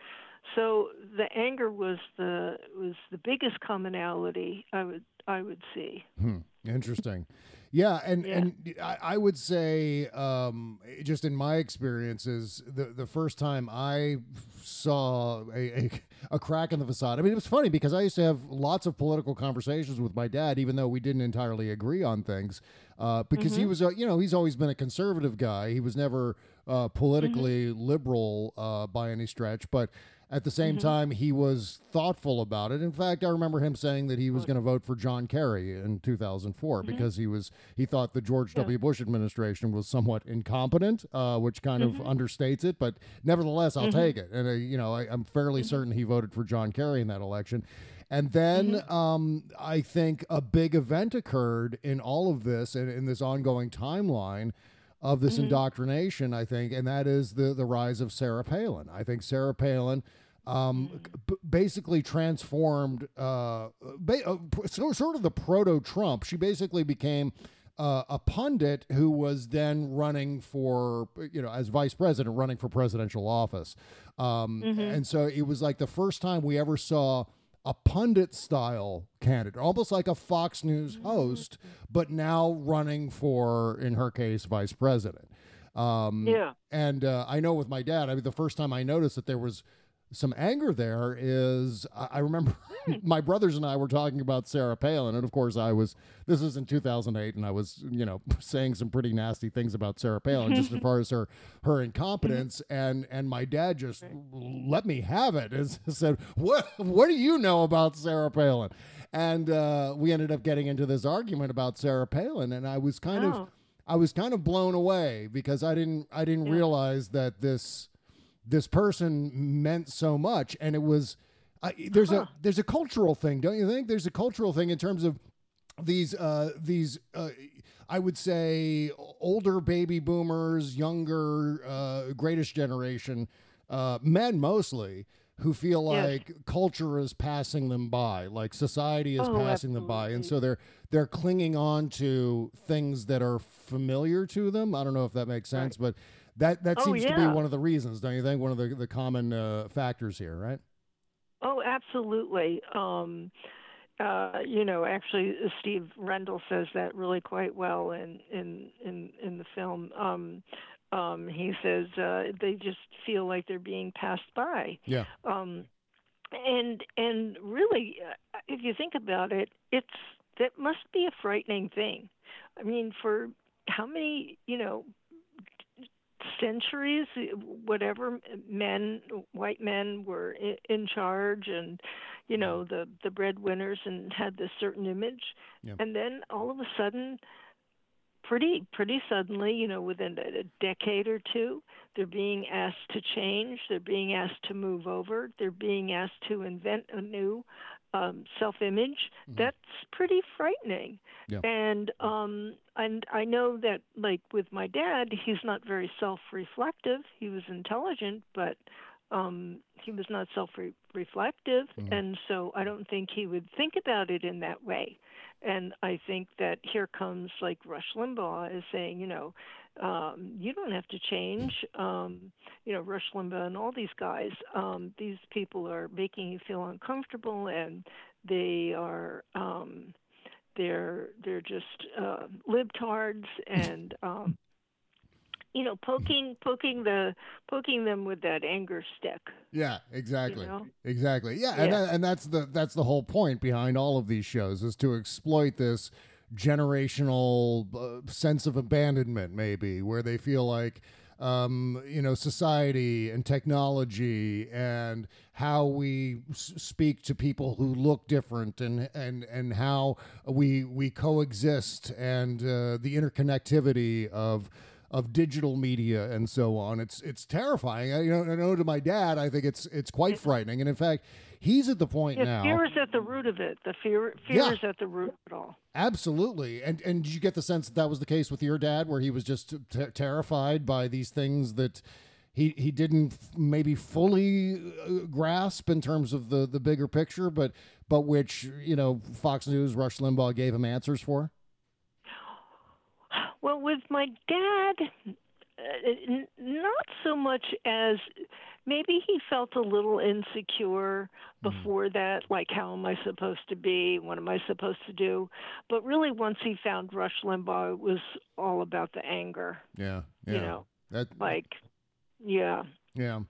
so the anger was the was the biggest commonality i would i would see Hmm. Interesting. Yeah, and Yeah. and I, I would say, um, just in my experiences, the the first time I saw a, a a crack in the facade. I mean, it was funny because I used to have lots of political conversations with my dad, even though we didn't entirely agree on things. Uh, because he was, a, you know, he's always been a conservative guy. He was never uh, politically liberal uh, by any stretch, but at the same time, he was thoughtful about it. In fact, I remember him saying that he was going to vote for John Kerry in 2004 because he was he thought the George W. Bush administration was somewhat incompetent, uh, which kind of understates it. But nevertheless, I'll take it. And uh, you know, I, I'm fairly certain he voted for John Kerry in that election. And then um, I think a big event occurred in all of this and in this ongoing timeline of this indoctrination, I think, and that is the the rise of Sarah Palin. I think Sarah Palin um, b- basically transformed, uh, ba- uh, so- sort of the proto Trump. She basically became. Uh, a pundit who was then running for, you know, as vice president, running for presidential office. Um, And so it was like the first time we ever saw a pundit style candidate, almost like a Fox News host, but now running for, in her case, vice president. Um, Yeah. And uh, I know with my dad, I mean, the first time I noticed that there was some anger there is I, remember my brothers and I were talking about Sarah Palin, and of course I was. This is in 2008, and I was, you know, saying some pretty nasty things about Sarah Palin, just as far as her her incompetence, and and my dad just let me have it and said, "What what do you know about Sarah Palin?" And uh, we ended up getting into this argument about Sarah Palin, and I was kind Oh. of I was kind of blown away because I didn't I didn't realize that this this person meant so much. And it was I, there's a there's a cultural thing don't you think? There's a cultural thing in terms of these uh these uh I would say older baby boomers younger uh greatest generation uh men mostly who feel Yes. like culture is passing them by like society is Oh, passing them by. And so they're they're clinging on to things that are familiar to them. I don't know if that makes sense but that that Oh, seems to be one of the reasons don't you think one of the the common uh, factors here right Oh, absolutely. Um, uh, you know, actually, Steve Rendall says that really quite well in in in, in the film. Um, um, he says uh, they just feel like they're being passed by. yeah Um, and and really, uh, if you think about it, it's that must be a frightening thing. I mean, for how many you know centuries, eh, whatever men, white men were in, charge, and you mm-hmm. know the the breadwinners, and had this certain image, Yeah. and then all of a sudden. Pretty, pretty suddenly, you know, within a, a decade or two, they're being asked to change. They're being asked to move over. They're being asked to invent anew. Um, self-image, Mhm. that's pretty frightening. Yeah. And um, and I know that like with my dad, he's not very self-reflective. He was intelligent, but um, he was not self-reflective, Mhm. and so I don't think he would think about it in that way. And I think that here comes like Rush Limbaugh is saying, you know, um, you don't have to change. Um, you know, Rush Limbaugh and all these guys, um, these people are making you feel uncomfortable, and they are um, they're they're just uh, libtards and um, you know poking poking the poking them with that anger stick. Yeah, exactly. know? Exactly. Yeah, and that, and that's the that's the whole point behind all of these shows is to exploit this generational uh, sense of abandonment maybe where they feel like um, you know society and technology and how we s- speak to people who look different and and and how we we coexist and uh, the interconnectivity of of digital media and so on. It's it's terrifying. I, you know, I know to my dad, I think it's it's quite frightening. And in fact, he's at the point Yeah, now. fear is at the root of it. The fear fear Yeah. is at the root of it all. Absolutely. And and did you get the sense that that was the case with your dad, where he was just t- terrified by these things that he he didn't maybe fully uh, grasp in terms of the the bigger picture, but but which you know Fox News, Rush Limbaugh gave him answers for. Well, with my dad, uh, n- not so much as maybe he felt a little insecure before that, like how am I supposed to be? What am I supposed to do? But really, once he found Rush Limbaugh, it was all about the anger. Yeah, yeah. You know, that like, yeah, Yeah.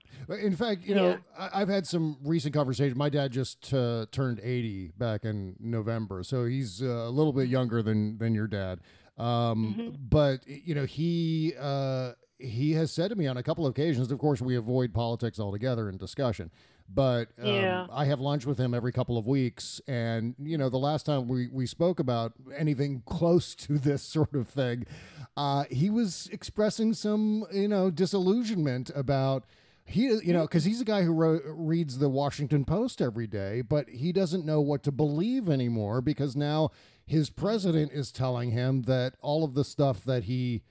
In fact, you know, Yeah. I, I've had some recent conversations. My dad just uh, turned 80 back in November, so he's uh, a little bit younger than than your dad. Um, Mhm. But you know, he uh, he has said to me on a couple of occasions. Of course, we avoid politics altogether in discussion. But um, Yeah. I have lunch with him every couple of weeks, and you know, the last time we we spoke about anything close to this sort of thing, uh, he was expressing some you know disillusionment about he you know because he's a guy who wrote, reads the washington post every day but he doesn't know what to believe anymore because now his president is telling him that all of the stuff that he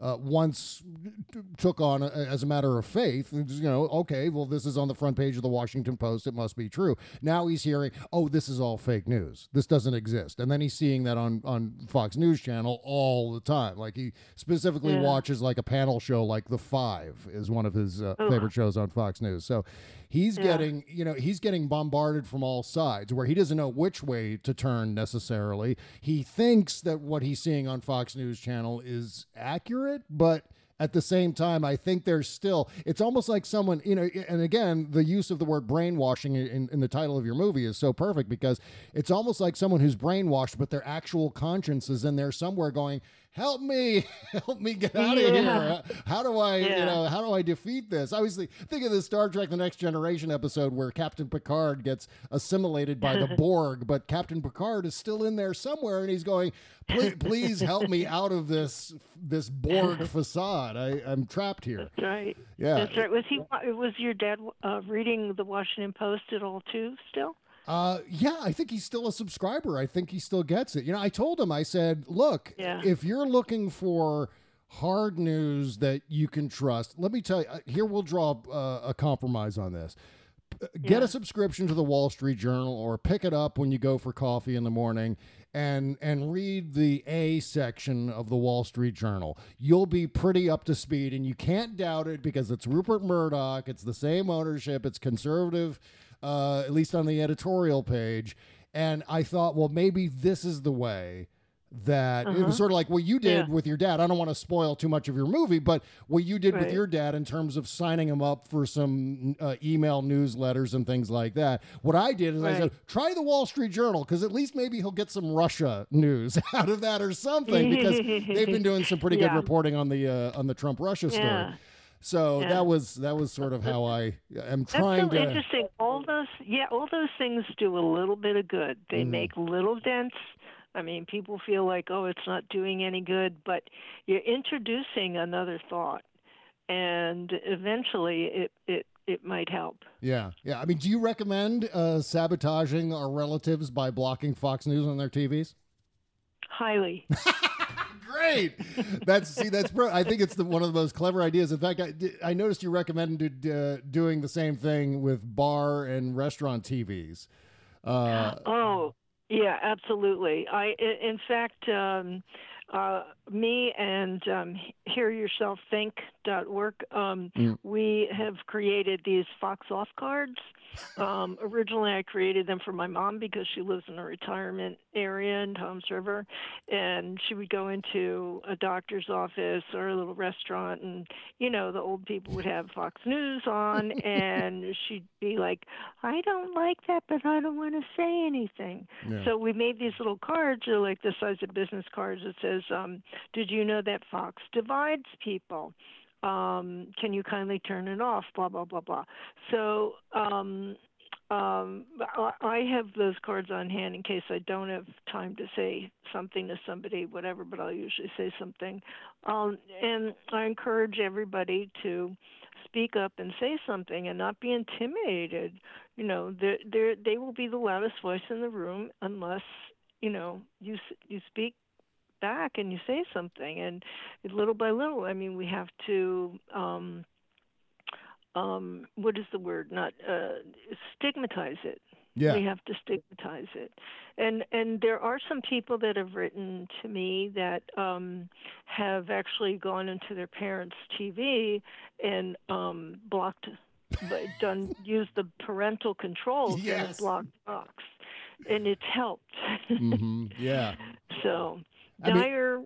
uh, once t- took on a, as a matter of faith. And, you know, okay, well, this is on the front page of the Washington Post. It must be true. Now he's hearing, oh, this is all fake news. This doesn't exist. And then he's seeing that on on Fox News Channel all the time. Like he specifically Yeah. watches like a panel show, like The Five is one of his uh, Ugh. favorite shows on Fox News. So he's Yeah. getting, you know, he's getting bombarded from all sides where he doesn't know which way to turn necessarily. He thinks that what he's seeing on Fox News Channel is accurate, but at the same time, I think there's still, it's almost like someone, you know, and again, the use of the word brainwashing in, in the title of your movie is so perfect because it's almost like someone who's brainwashed, but their actual conscience is in there somewhere going, help me, help me get out of Yeah. here. How do I, you know, how do I defeat this? I was thi- think of the Star Trek: The Next Generation episode where Captain Picard gets assimilated by the Borg, but Captain Picard is still in there somewhere, and he's going, "Please, please help me out of this this Borg facade. I, I'm trapped here." that's right. Yeah. That's right. Was he? Was your dad uh, reading the Washington Post at all too? Still? Uh, yeah, I think he's still a subscriber. I think he still gets it. You know, I told him, I said, look, Yeah. if you're looking for hard news that you can trust, let me tell you, uh, here we'll draw uh, a compromise on this. Get Yeah. a subscription to the Wall Street Journal or pick it up when you go for coffee in the morning and and read the A section of the Wall Street Journal. You'll be pretty up to speed and you can't doubt it because it's Rupert Murdoch, it's the same ownership, it's conservative uh, at least on the editorial page. And I thought, well, maybe this is the way that it was sort of like what you did Yeah. with your dad. I don't want to spoil too much of your movie, but what you did with your dad in terms of signing him up for some uh, email newsletters and things like that. What I did is I said, try the Wall Street Journal because at least maybe he'll get some Russia news out of that or something because they've been doing some pretty good reporting on the uh, on the Trump Russia story. Yeah. So Yeah. that was that was sort of how I am trying That's so to. interesting. All those, yeah, all those things do a little bit of good. They Mhm. make little dents. I mean, people feel like, oh, it's not doing any good, but you're introducing another thought, and eventually, it it it might help. Yeah, yeah. I mean, do you recommend uh, sabotaging our relatives by blocking Fox News on their TVs? Highly. Great. That's see. That's. Bro- I think it's the, one of the most clever ideas. In fact, I, I noticed you recommended uh, doing the same thing with bar and restaurant TVs. Uh, oh, yeah, absolutely. I, in fact, um, uh, me and um, hearyourselfthink.org, um, Mm. we have created these Fox Off cards. Um, originally, I created them for my mom because she lives in a retirement area in Toms River, and she would go into a doctor's office or a little restaurant, and you know the old people would have Fox News on, and she'd be like, "I don't like that, but I don't want to say anything." Yeah. So we made these little cards, they're like the size of business cards. It says, um, "Did you know that Fox divides people?" Um, can you kindly turn it off? Blah blah blah blah. So um, um, I have those cards on hand in case I don't have time to say something to somebody, whatever. But I'll usually say something, um, and I encourage everybody to speak up and say something and not be intimidated. You know, they they they will be the loudest voice in the room unless you know you you speak back and you say something and little by little i mean we have to um um what is the word not uh stigmatize it yeah. we have to stigmatize it and and there are some people that have written to me that um have actually gone into their parents tv and um blocked but done used the parental controls and Yes. have blocked Fox and it's helped hmm Yeah. so I mean- dire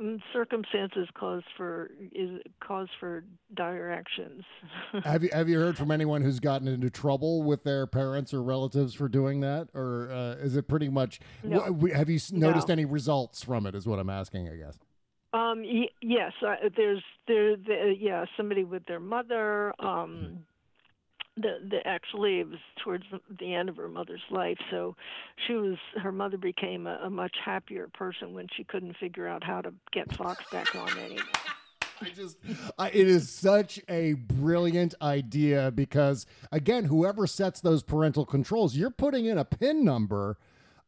um, circumstances cause for is cause for dire actions. Have you have you heard from anyone who's gotten into trouble with their parents or relatives for doing that, or uh, is it pretty much? No. wh- have you noticed No. any results from it? Is what I'm asking, I guess. um, y- yes, there's there, the, yeah, somebody with their mother. Um, the, the actually it was towards the, end of her mother's life, so she was her mother became a, a much happier person when she couldn't figure out how to get Fox back on anymore. I just, I, it is such a brilliant idea because, again, whoever sets those parental controls, you're putting in a PIN number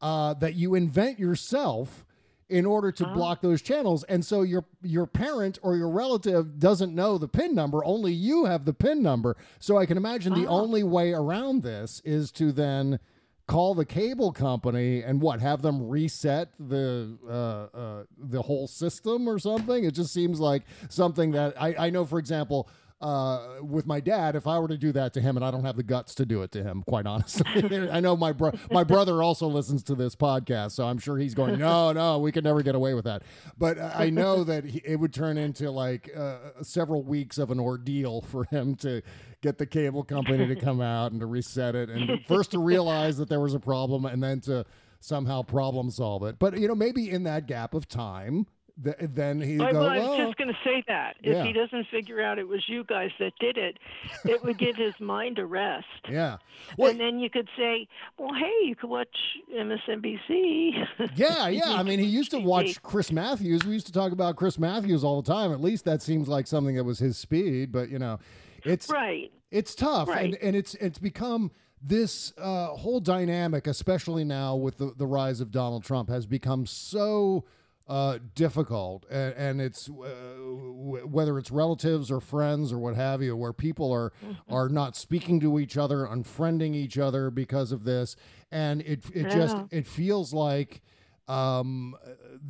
uh, that you invent yourself in order to block those channels. And so your your parent or your relative doesn't know the PIN number. Only you have the PIN number. So I can imagine the only way around this is to then call the cable company and what have them reset the uh, uh, the whole system or something. It just seems like something that I, I know. For example, uh, with my dad, if I were to do that to him, and I don't have the guts to do it to him, quite honestly. I know my bro- my brother also listens to this podcast, so I'm sure he's going, no, no, we could never get away with that. But I know that he, it would turn into like uh, several weeks of an ordeal for him to get the cable company to come out and to reset it, and first to realize that there was a problem, and then to somehow problem solve it. But you know, maybe in that gap of time, th- then he I, go, well, I was well, just going to say that if Yeah. he doesn't figure out it was you guys that did it, it would give his mind a rest. yeah. Well, and then you could say, "Well, hey, you could watch MSNBC." Yeah, yeah. I mean, he used to watch Chris Matthews. We used to talk about Chris Matthews all the time. At least that seems like something that was his speed. But you know, it's right. it's tough, and and it's it's become this uh, whole dynamic, especially now with the the rise of Donald Trump, has become so. Uh, difficult, and, and it's uh, w- whether it's relatives or friends or what have you, where people are are not speaking to each other, unfriending each other because of this, and it it just it feels like um,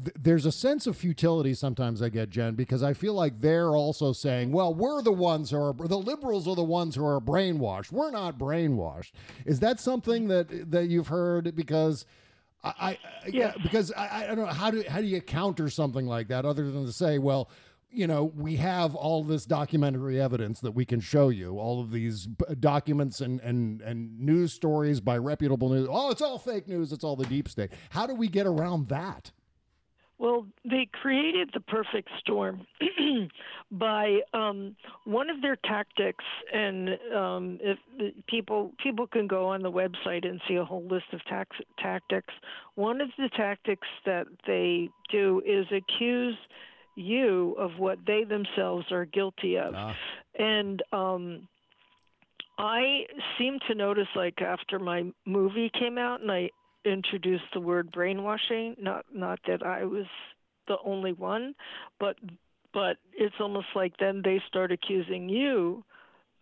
th- there's a sense of futility sometimes I get, Jen, because I feel like they're also saying, well, we're the ones who are, the liberals are the ones who are brainwashed. We're not brainwashed. Is that something that, that you've heard? Because I, I Yes. because I, I don't know how do how do you counter something like that other than to say, well, you know, we have all this documentary evidence that we can show you, all of these documents and and and news stories by reputable news. Oh, it's all fake news. It's all the deep state. How do we get around that? Well, they created the perfect storm by um, one of their tactics, and um, if the people people can go on the website and see a whole list of tax, tactics. One of the tactics that they do is accuse you of what they themselves are guilty of, Ah. and um, I seem to notice, like after my movie came out, and I introduced the word brainwashing. Not not that I was the only one, but but it's almost like then they start accusing you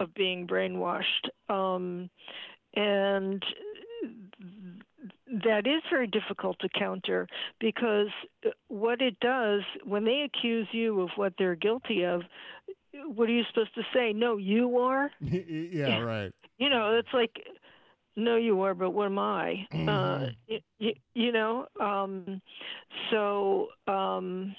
of being brainwashed, um, and that is very difficult to counter because what it does when they accuse you of what they're guilty of what are you supposed to say no you are yeah, right. you know it's like no you are but what am i Mm-hmm. uh you, you know um so um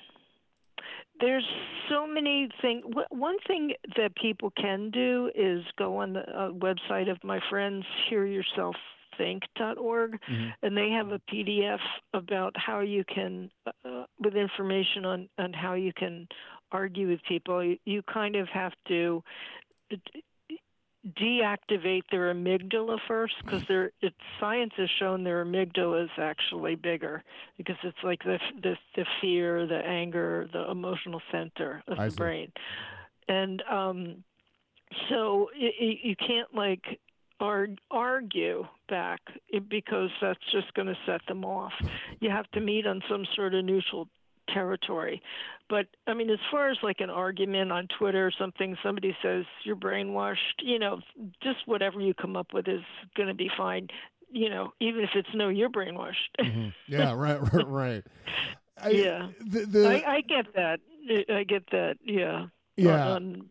there's so many things one thing that people can do is go on the uh, website of my friends hear yourself think.org Mhm. and they have a pdf about how you can uh, with information on on how you can argue with people you, you kind of have to deactivate their amygdala first because their it's science has shown their amygdala is actually bigger because it's like the the, the fear the anger the emotional center of I the see. brain and um so y y you can't like argue back because that's just going to set them off you have to meet on some sort of neutral territory but i mean as far as like an argument on twitter or something somebody says you're brainwashed you know just whatever you come up with is going to be fine you know even if it's no you're brainwashed Mhm. Yeah, right, right, right. I- Yeah. The, the, I, I get that i get that yeah Yeah. on, on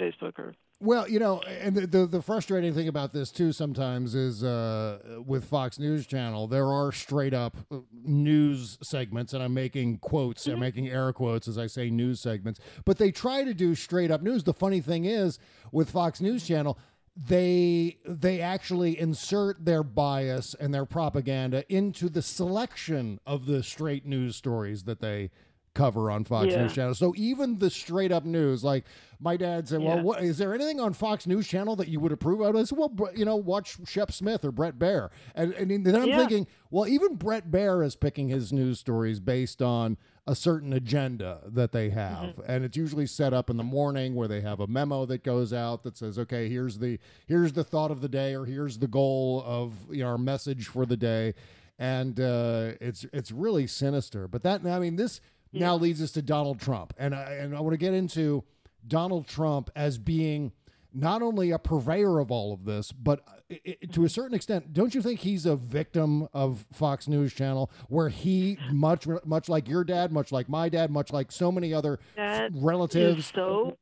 facebook or Well, you know, and the, the the frustrating thing about this too sometimes is uh, with Fox News Channel, there are straight up uh, news segments, and I'm making quotes, I'm making air quotes as I say news segments, but they try to do straight up news. The funny thing is with Fox News Channel. They they actually insert their bias and their propaganda into the selection of the straight news stories that they cover on Fox Yeah. News Channel. So even the straight up news, like my dad said, "Well, Yeah. what is there anything on Fox News Channel that you would approve of?" I said, "Well, you know, watch Shep Smith or Bret Baier." And, and then I'm Yeah. thinking, well, even Bret Baier is picking his news stories based on a certain agenda that they have, Mm-hmm. and it's usually set up in the morning where they have a memo that goes out that says, "Okay, here's the here's the thought of the day, or here's the goal of you know, our message for the day." And uh, it's it's really sinister. But that I mean, this now leads us to Donald Trump, and I, and I want to get into Donald Trump as being not only a purveyor of all of this, but uh, i i to a certain extent, don't you think he's a victim of Fox News Channel, where he much much like your dad, much like my dad, much like so many other That relatives. so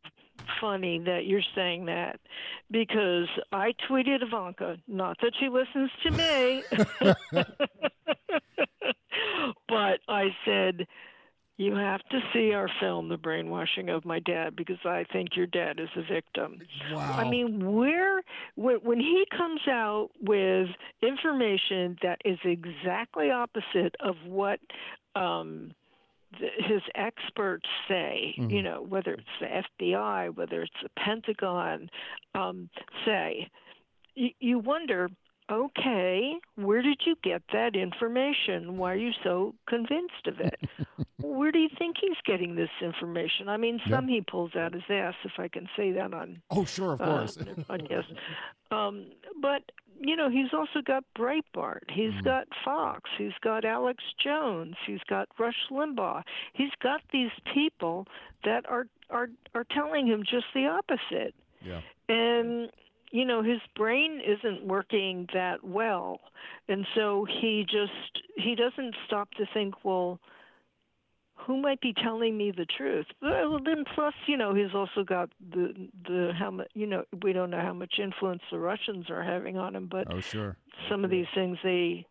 funny that you're saying that because I tweeted Ivanka, not that she listens to me, but I said, you have to see our film, The Brainwashing of My Dad, because I think your dad is a victim. wow. I mean, where when, when he comes out with information that is exactly opposite of what um, his experts say, you know, whether it's the FBI, whether it's the Pentagon, um, say, you, you wonder. Okay, where did you get that information? Why are you so convinced of it? where do you think he's getting this information? I mean, some he pulls out his ass, if I can say that on oh, sure, of course. uh, podcast. Um, but you know, he's also got Breitbart. He's Mm-hmm. got Fox. He's got Alex Jones. He's got Rush Limbaugh. He's got these people that are are are telling him just the opposite. yeah. And you know, his brain isn't working that well, and so he just he doesn't stop to think, well who might be telling me the truth? Well, then plus, you know, he's also got the the how much, you know, we don't know how much influence the Russians are having on him, but Oh, sure. some of these things they,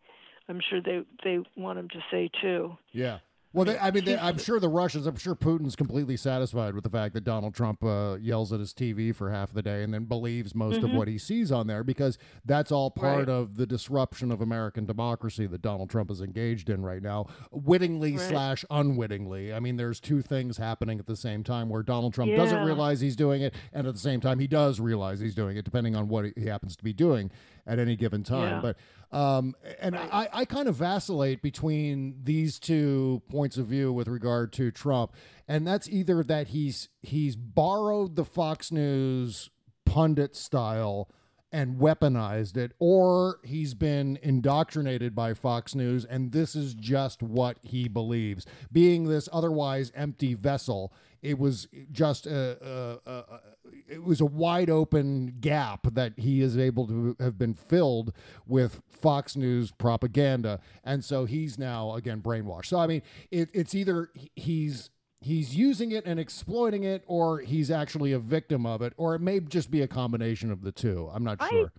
I'm sure they they want him to say too. Yeah. Well, they, I mean, they, I'm sure the Russians, I'm sure Putin's completely satisfied with the fact that Donald Trump uh, yells at his TV for half the day and then believes most of what he sees on there because that's all part Mm-hmm. Right. of the disruption of American democracy that Donald Trump is engaged in right now, wittingly Right. slash unwittingly. I mean, there's two things happening at the same time where Donald Trump doesn't realize he's doing it, and at the same time, he does realize he's doing it, depending on what he happens to be doing at any given time. Yeah. But um, and I, I kind of vacillate between these two points of view with regard to Trump, and that's either that he's he's borrowed the Fox News pundit style and weaponized it, or he's been indoctrinated by Fox News, and this is just what he believes. Being this otherwise empty vessel, it was just a, a, a it was a wide open gap that he is able to have been filled with Fox News propaganda, and so he's now again brainwashed. So I mean, it, it's either he's he's using it and exploiting it, or he's actually a victim of it, or it may just be a combination of the two. I'm not I- sure.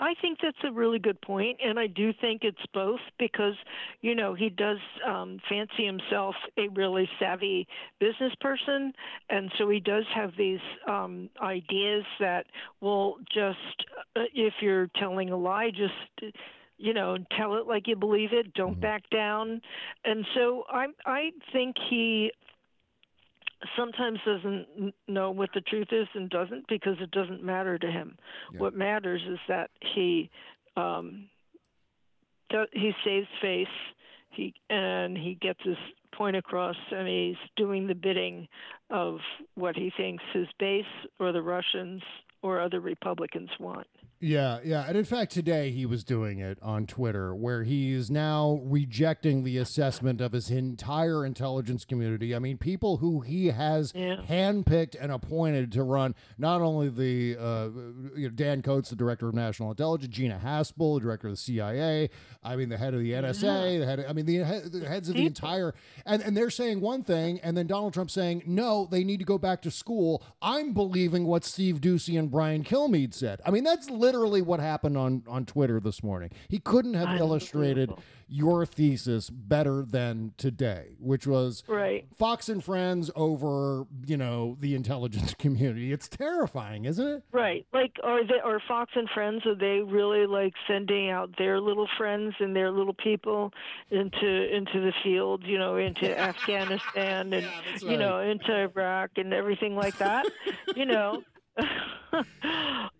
I think that's a really good point, and I do think it's both because, you know, he does um, fancy himself a really savvy business person, and so he does have these um, ideas that will just, uh, if you're telling a lie, just you know, tell it like you believe it. Don't back down. And so I I think he sometimes doesn't know what the truth is and doesn't because it doesn't matter to him. Yeah. What matters is that he um, he saves face. He and he gets his point across, and he's doing the bidding of what he thinks his base or the Russians or other Republicans want. Yeah, yeah. And in fact, today he was doing it on Twitter, where he is now rejecting the assessment of his entire intelligence community. I mean, people who he has Yeah. handpicked and appointed to run not only the uh, you know, Dan Coats, the director of national intelligence, Gina Haspel, the director of the CIA. I mean, the head of the NSA, the head. Of, I mean, the, the heads of the entire. And and they're saying one thing, and then Donald Trump saying no, they need to go back to school. I'm believing what Steve Doocy and Brian Kilmeade said. I mean, that's literally what happened on on Twitter this morning. He couldn't have illustrated your thesis better than today, which was Right. Fox and Friends over, you know, the intelligence community. It's terrifying, isn't it? Right. Like are they are Fox and Friends are they really like sending out their little friends and their little people into into the field, you know, into Afghanistan and that's you know, into Iraq and everything like that? you know.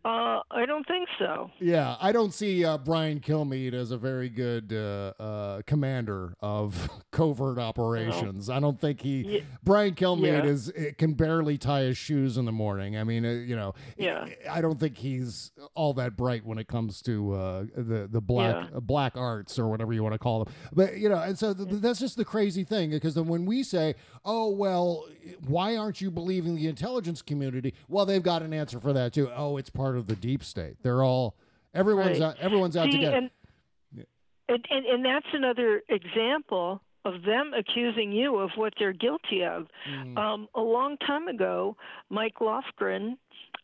uh, I don't think so. Yeah, I don't see uh, Brian Kilmeade as a very good uh, uh, commander of covert operations. I don't think he. Ye- Brian Kilmeade Yeah. is it can barely tie his shoes in the morning. I mean, uh, you know, Yeah. I don't think he's all that bright when it comes to uh, the the black Yeah. black arts or whatever you want to call them. But you know, and so th- that's just the crazy thing because then when we say, "Oh well, why aren't you believing the intelligence community?" Well, they've got an answer for that too. Oh, it's part of the deep state. They're all everyone's Right. out, everyone's out See, to get. and, and, and and that's another example of them accusing you of what they're guilty of. Mm. Um, a long time ago, Mike Lofgren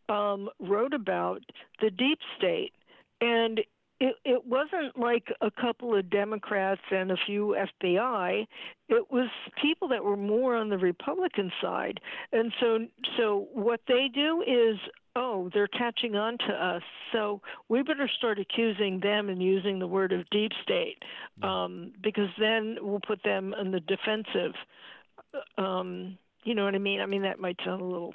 um, wrote about the deep state, and it, it wasn't like a couple of Democrats and a few FBI. It was people that were more on the Republican side, and so so what they do is. Oh, they're catching on to us. So we better start accusing them and using the word of deep state, um, because then we'll put them in the defensive. Um, you know what I mean? I mean that might sound a little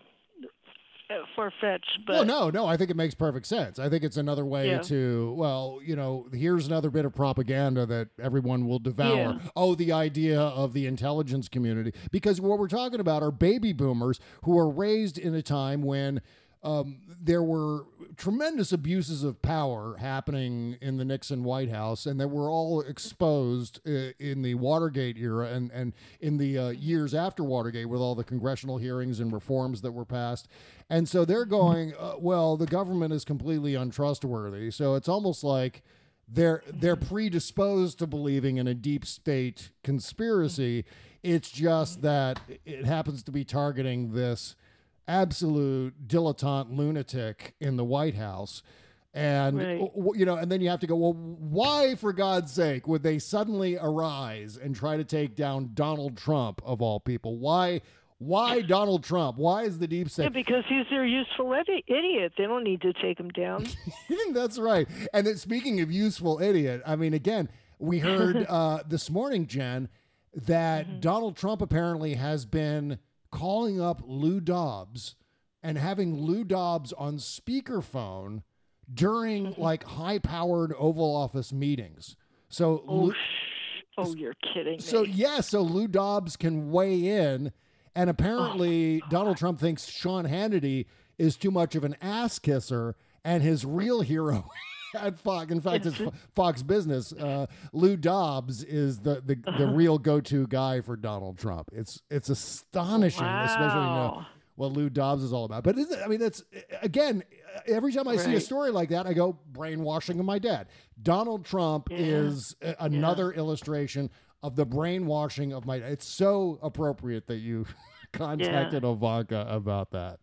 far fetched, but well, no, no, I think it makes perfect sense. I think it's another way Yeah. to, well, you know, here's another bit of propaganda that everyone will devour. Yeah. Oh, the idea of the intelligence community. Because what we're talking about are baby boomers who were raised in a time when um, there were tremendous abuses of power happening in the Nixon White House, and that were all exposed uh, in the Watergate era and, and in the uh, years after Watergate with all the congressional hearings and reforms that were passed. And so they're going, uh, well, the government is completely untrustworthy. So it's almost like they're they're predisposed to believing in a deep state conspiracy. It's just that it happens to be targeting this absolute dilettante lunatic in the White House. And Right. you know, and then you have to go, well, why for God's sake would they suddenly arise and try to take down Donald Trump of all people? Why why Donald Trump? Why is the deep yeah, state because he's their useful idiot. They don't need to take him down. That's right. And then speaking of useful idiot, I mean, again, we heard uh, this morning, Jen, that Donald Trump apparently has been calling up Lou Dobbs and having Lou Dobbs on speakerphone during like high powered Oval Office meetings. So, oh, Lou- oh, you're kidding me. so yeah, so Lou Dobbs can weigh in, and apparently oh, Donald Trump thinks Sean Hannity is too much of an ass kisser, and his real hero. At Fox, in fact, it's Fox Business. Uh, Lou Dobbs is the the, the real go to guy for Donald Trump. It's it's astonishing, especially you know Wow. what Lou Dobbs is all about. But isn't, I mean, that's again, every time I see a story like that, I go brainwashing of my dad. Donald Trump Yeah. is a- another illustration of the brainwashing of my. It's so appropriate that you contacted Ivanka about that.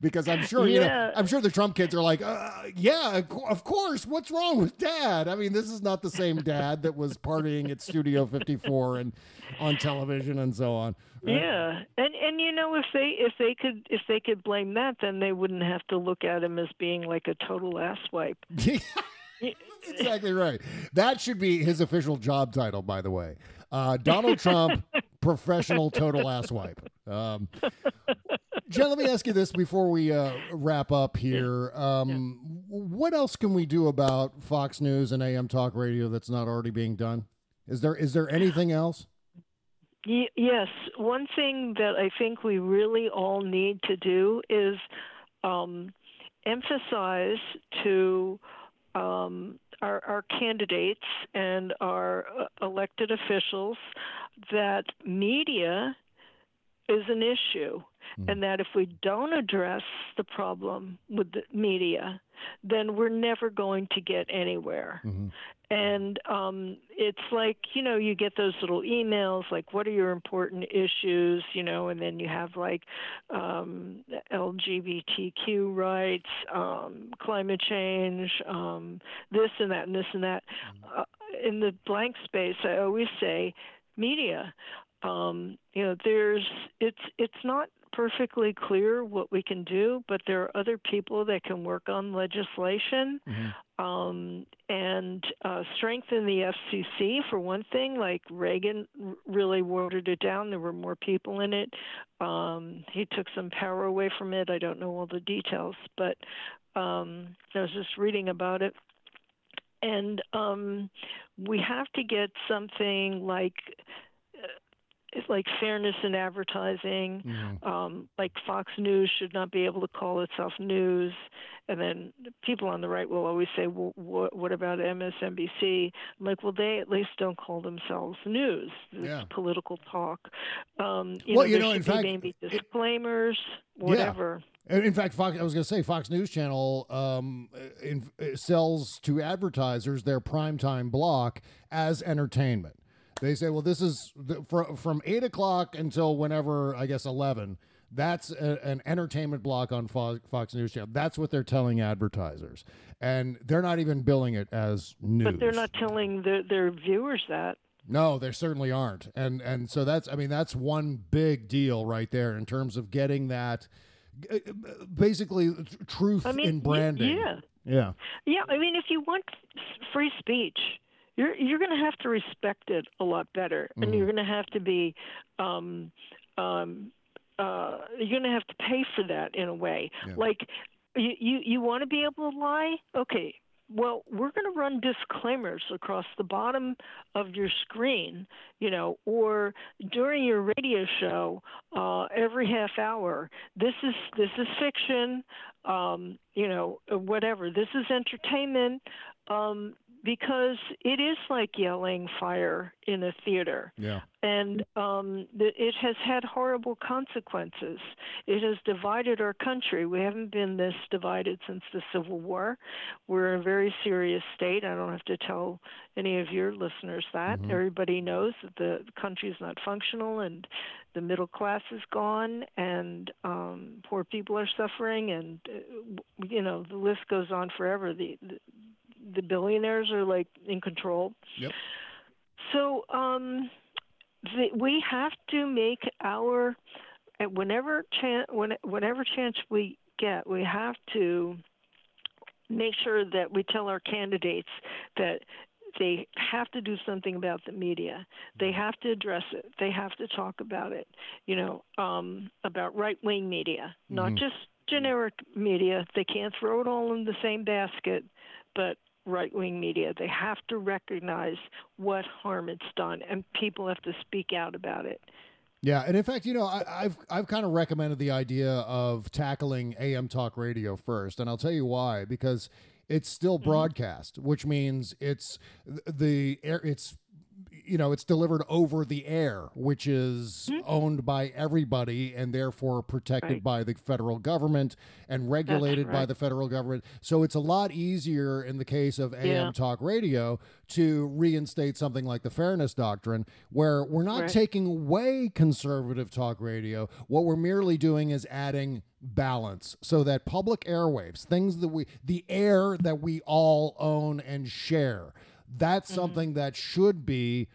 Because I'm sure you know, I'm sure the Trump kids are like, uh, yeah, of course. What's wrong with Dad? I mean, this is not the same Dad that was partying at Studio 54 and on television and so on. Yeah, and and you know if they if they could if they could blame that, then they wouldn't have to look at him as being like a total asswipe. That's exactly right. That should be his official job title, by the way. Uh, Donald Trump, professional total asswipe. Um, Jen, let me ask you this before we uh, wrap up here. Um, What else can we do about Fox News and AM Talk Radio that's not already being done? Is there is there anything else? Y- yes, one thing that I think we really all need to do is um, emphasize to um, our, our candidates and our uh, elected officials that media is an issue, and that if we don't address the problem with the media, then we're never going to get anywhere. And um, it's like, you know, you get those little emails like, what are your important issues, you know, and then you have like um, LGBTQ rights, um, climate change, um, this and that and this and that. Uh, in the blank space, I always say media. Um, you know, there's it's it's not perfectly clear what we can do, but there are other people that can work on legislation um, and uh, strengthen the FCC for one thing. Like Reagan r- really watered it down. There were more people in it. Um, he took some power away from it. I don't know all the details, but um, I was just reading about it. And um, we have to get something like like fairness in advertising. Um, like Fox News should not be able to call itself news. And then people on the right will always say, well, what, what about MSNBC? I'm like, well, they at least don't call themselves news. It's Yeah. political talk. Um, you Well, know, you know, in fact, be maybe it- disclaimers, whatever. In in fact, Fox, I was going to say Fox News Channel um, in, sells to advertisers their primetime block as entertainment. They say, well, this is the, fr- from 8 o'clock until whenever, I guess, 11. That's a, an entertainment block on Fox, Fox News Channel. That's what they're telling advertisers. And they're not even billing it as news. But they're not telling their, their viewers that. No, they certainly aren't. And and so that's I mean that's one big deal right there in terms of getting that uh, basically truth I mean, in branding. yeah. Yeah. Yeah, I mean, if you want free speech, you're you're going to have to respect it a lot better, and you're going to have to be, um, um, uh, you're going to have to pay for that in a way. Like, you you, you want to be able to lie? Okay. Well, we're going to run disclaimers across the bottom of your screen, you know, or during your radio show uh, every half hour. This is this is fiction, um, you know, whatever. This is entertainment, um, because it is like yelling fire in a theater Yeah. and um, it has had horrible consequences. It has divided our country. We haven't been this divided since the Civil War. We're in a very serious state. I don't have to tell any of your listeners that. Everybody knows that the country is not functional and the middle class is gone and um, poor people are suffering, and uh, you know the list goes on forever. The, the the billionaires are like in control. Yep. So um, the, we have to make our whenever chance when, whenever chance we get, we have to make sure that we tell our candidates that they have to do something about the media. They have to address it. They have to talk about it. You know, um, about right wing media, not just generic media. They can't throw it all in the same basket, but right wing media. They have to recognize what harm it's done, and people have to speak out about it. Yeah, and in fact, you know, I, I've I've kind of recommended the idea of tackling AM talk radio first, and I'll tell you why. Because it's still Mm-hmm. broadcast, which means it's the air. It's you know, it's delivered over the air, which is owned by everybody and therefore protected Mm-hmm. Right. by the federal government and regulated by the federal government. So it's a lot easier in the case of AM Yeah. talk radio to reinstate something like the fairness doctrine, where we're not Right. taking away conservative talk radio. What we're merely doing is adding balance so that public airwaves, things that we, the air that we all own and share, that's something that should be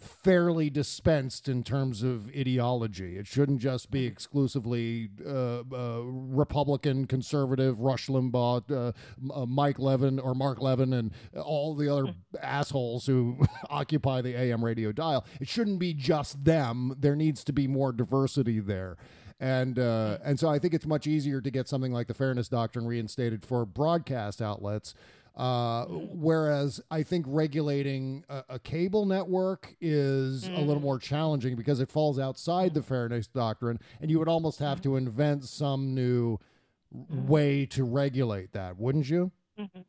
fairly dispensed in terms of ideology. It shouldn't just be exclusively uh, uh, Republican, conservative, Rush Limbaugh, uh, uh, Mike Levin, or Mark Levin, and all the other assholes who occupy the AM radio dial. It shouldn't be just them. There needs to be more diversity there. And uh, and so I think it's much easier to get something like the fairness doctrine reinstated for broadcast outlets uh, mm. whereas I think regulating a, a cable network is a little mm. more challenging because it falls outside the mm. fairness doctrine, and you would almost have to invent some new way to regulate that, wouldn't you? Mm-hmm.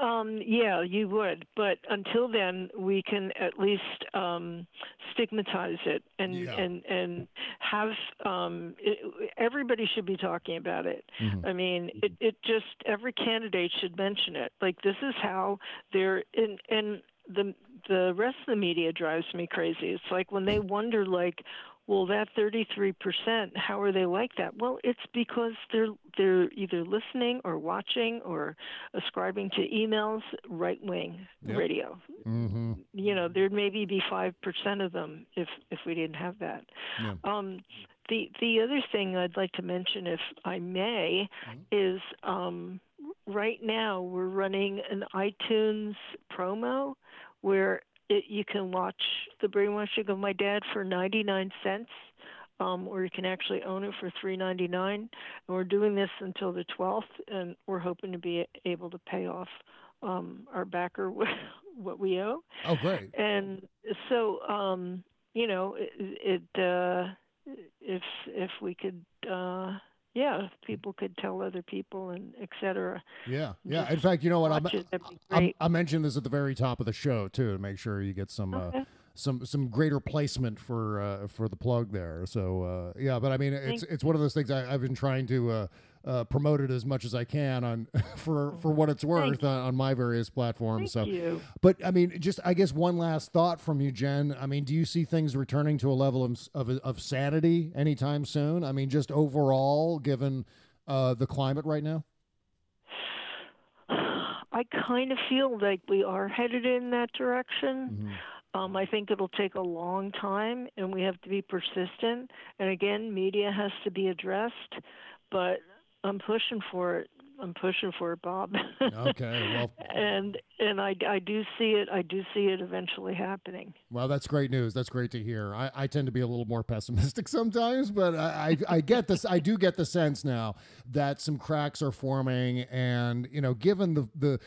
Um, yeah, you would, but until then, we can at least um, stigmatize it and Yeah. and and have um, it, everybody should be talking about it. Mm-hmm. I mean, it it just every candidate should mention it. Like this is how they're in and the the rest of the media drives me crazy. It's like when they wonder like well that 33% how are they like that well it's because they're they're either listening or watching or ascribing to emails right wing Yep. radio Mm-hmm. you know there'd maybe be 5% of them if if we didn't have that Yeah. um the the other thing I'd like to mention if I may is um right now we're running an iTunes promo where it, you can watch The Brainwashing of My Dad for 99 cents, um, or you can actually own it for 3.99. And we're doing this until the 12th, and we're hoping to be able to pay off um, our backer what we owe. Oh, great. And so, um, you know, it, it uh, if if we could. Uh, yeah, if people could tell other people and et cetera. Yeah, yeah. Just In fact, you know what? I'm, it, I'm. I mentioned this at the very top of the show too, to make sure you get some uh, some some greater placement for uh, for the plug there. So uh, yeah, but I mean, it's it's one of those things I, I've been trying to uh, uh, promote it as much as I can on for for what it's worth on, on my various platforms. Thank so, you. but I mean, just I guess one last thought from you, Jen. I mean, do you see things returning to a level of of, of sanity anytime soon? I mean, just overall, given uh, the climate right now. I kind of feel like we are headed in that direction. Mm-hmm. Um, I think it'll take a long time, and we have to be persistent. And again, media has to be addressed, but I'm pushing for it. I'm pushing for it, Bob. Okay, well, and and I, I do see it. I do see it eventually happening. Well, that's great news. That's great to hear. I, I tend to be a little more pessimistic sometimes, but I, I, I get this. I do get the sense now that some cracks are forming, and you know, given the the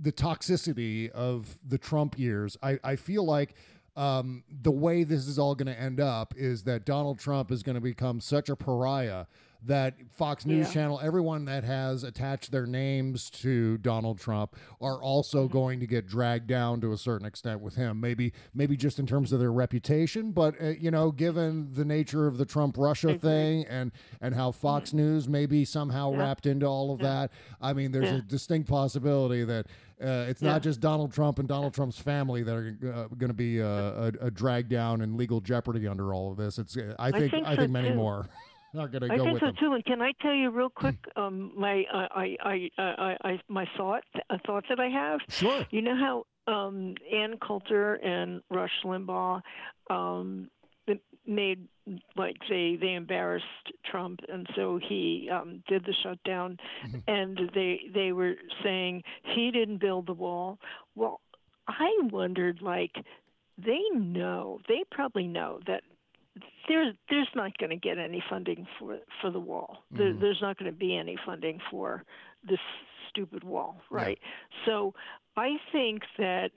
the toxicity of the Trump years, I, I feel like um, the way this is all going to end up is that Donald Trump is going to become such a pariah that Fox News Yeah. Channel, everyone that has attached their names to Donald Trump, are also going to get dragged down to a certain extent with him. Maybe, maybe just in terms of their reputation, but uh, you know, given the nature of the Trump Russia thing and and how Fox News may be somehow wrapped into all of that, I mean, there's a distinct possibility that. Uh, it's Yeah. not just Donald Trump and Donald Trump's family that are uh, going to be uh, a, a drag down in legal jeopardy under all of this. It's uh, I think think I so, think many too. more are going to I think so them. too. And can I tell you real quick, um, my I, I, I, I, I my thought a thought that I have. Sure. You know how um, Ann Coulter and Rush Limbaugh um, made like they they embarrassed Trump, and so he um, did the shutdown, and they they were saying he didn't build the wall. Well, I wondered like they know they probably know that there's there's not going to get any funding for for the wall. There, there's not going to be any funding for this stupid wall, right? So I think that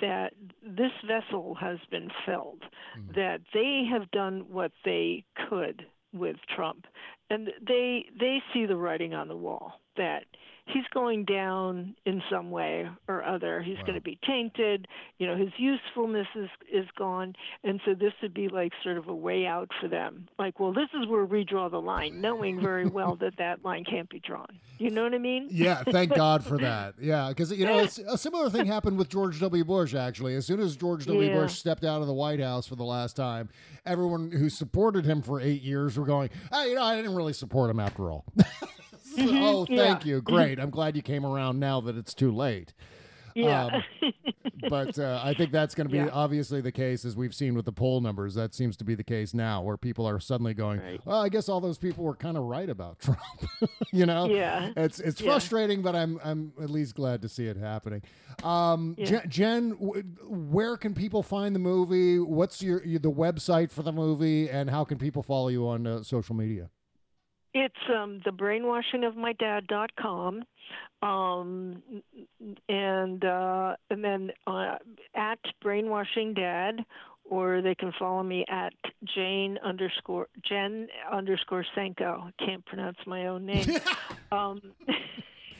that this vessel has been filled, Mm-hmm. that they have done what they could with Trump, and they they see the writing on the wall that he's going down in some way or other. He's going to be tainted. You know, his usefulness is is gone, and so this would be like sort of a way out for them. Like, well, this is where we draw the line, knowing very well that that line can't be drawn. You know what I mean? Yeah, thank God for that. Yeah, because you know it's, a similar thing happened with George W. Bush. Actually, as soon as George W. Yeah. Bush stepped out of the White House for the last time, everyone who supported him for eight years were going, "Hey, you know, I didn't really support him after all." oh, thank Mm-hmm. yeah. you. Great. I'm glad you came around now that it's too late. Yeah. Um, but uh, I think that's going to be Yeah. obviously the case, as we've seen with the poll numbers. That seems to be the case now, where people are suddenly going, Right. "Well, I guess all those people were kind of right about Trump." you know, Yeah. it's it's Yeah. frustrating, but I'm I'm at least glad to see it happening. Um, Yeah. Jen, Jen, w- where can people find the movie? What's your, your the website for the movie, and how can people follow you on uh, social media? It's um, the brainwashingofmydad.com, um, and uh, and then uh, at brainwashing dad, or they can follow me at Jane underscore Jen underscore Senko. Can't pronounce my own name. um,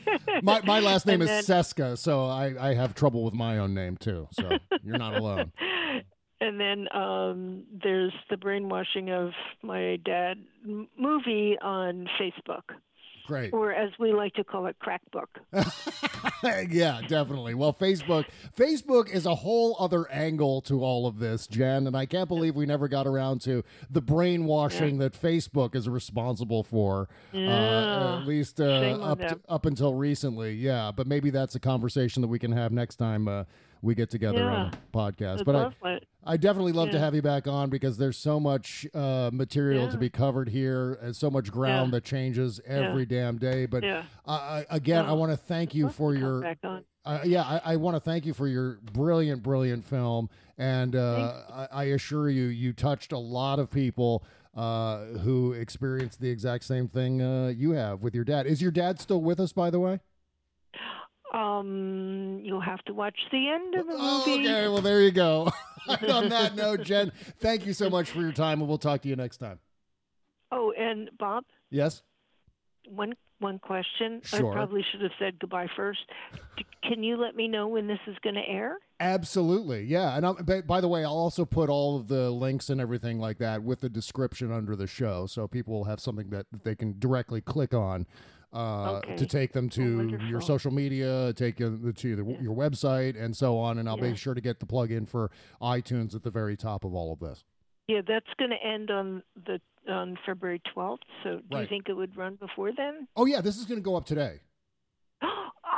My my last name And is then- Cesca, so I, I have trouble with my own name too. So you're not alone. and then um, there's the brainwashing of my dad m- movie on Facebook, Great. or as we like to call it, Crackbook. yeah, definitely. Well, Facebook, Facebook is a whole other angle to all of this, Jen, and I can't believe we never got around to the brainwashing that Facebook is responsible for. Uh, at least uh, up to, up until recently, yeah. But maybe that's a conversation that we can have next time uh, we get together on a podcast. But I. I definitely love to have you back on because there's so much uh, material to be covered here and so much ground Yeah. that changes every damn day. But Yeah. uh, I- again, I want to thank you for your back on. uh, yeah, I, I want to thank you for your brilliant, brilliant film, and uh, I, I assure you, you touched a lot of people uh, who experienced the exact same thing uh, you have with your dad. Is your dad still with us, by the way? Um, you'll have to watch the end of the Oh, movie. okay, well there you go. On that note, Jen, thank you so much for your time, and we'll talk to you next time. Oh, and Bob, Yes. one one question. Sure. I probably should have said goodbye first. Can you let me know when this is going to air? Absolutely, yeah. And I'm, by, by the way, I'll also put all of the links and everything like that with the description under the show, so people will have something that they can directly click on uh, Okay. to take them to Oh, your social media, take you to the, your website, and so on. And I'll Yeah. be sure to get the plug in for iTunes at the very top of all of this. Yeah, that's going to end on the on February twelfth. So, do you think it would run before then? Oh yeah, this is going to go up today.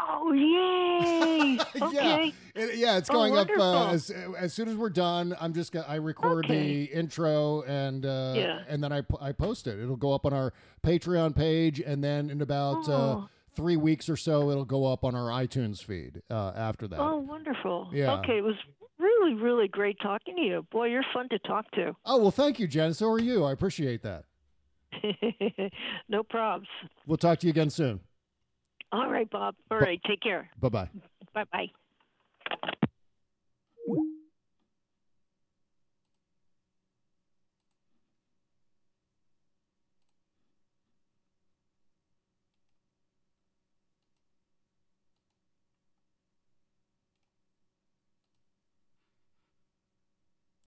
Oh, yay! Okay. Yeah, it- yeah, it's Oh, going up uh, as as soon as we're done. I'm just gonna I record the intro and uh, Yeah. and then I I post it. It'll go up on our Patreon page, and then in about uh, Oh. three weeks or so, it'll go up on our iTunes feed. Uh, after that. Oh, wonderful. Yeah. Okay, it was really, really great talking to you. Boy, you're fun to talk to. Oh well, thank you, Jen. So are you. I appreciate that. no probs. We'll talk to you again soon. All right, Bob. All right. Take care. Bye bye. Bye bye.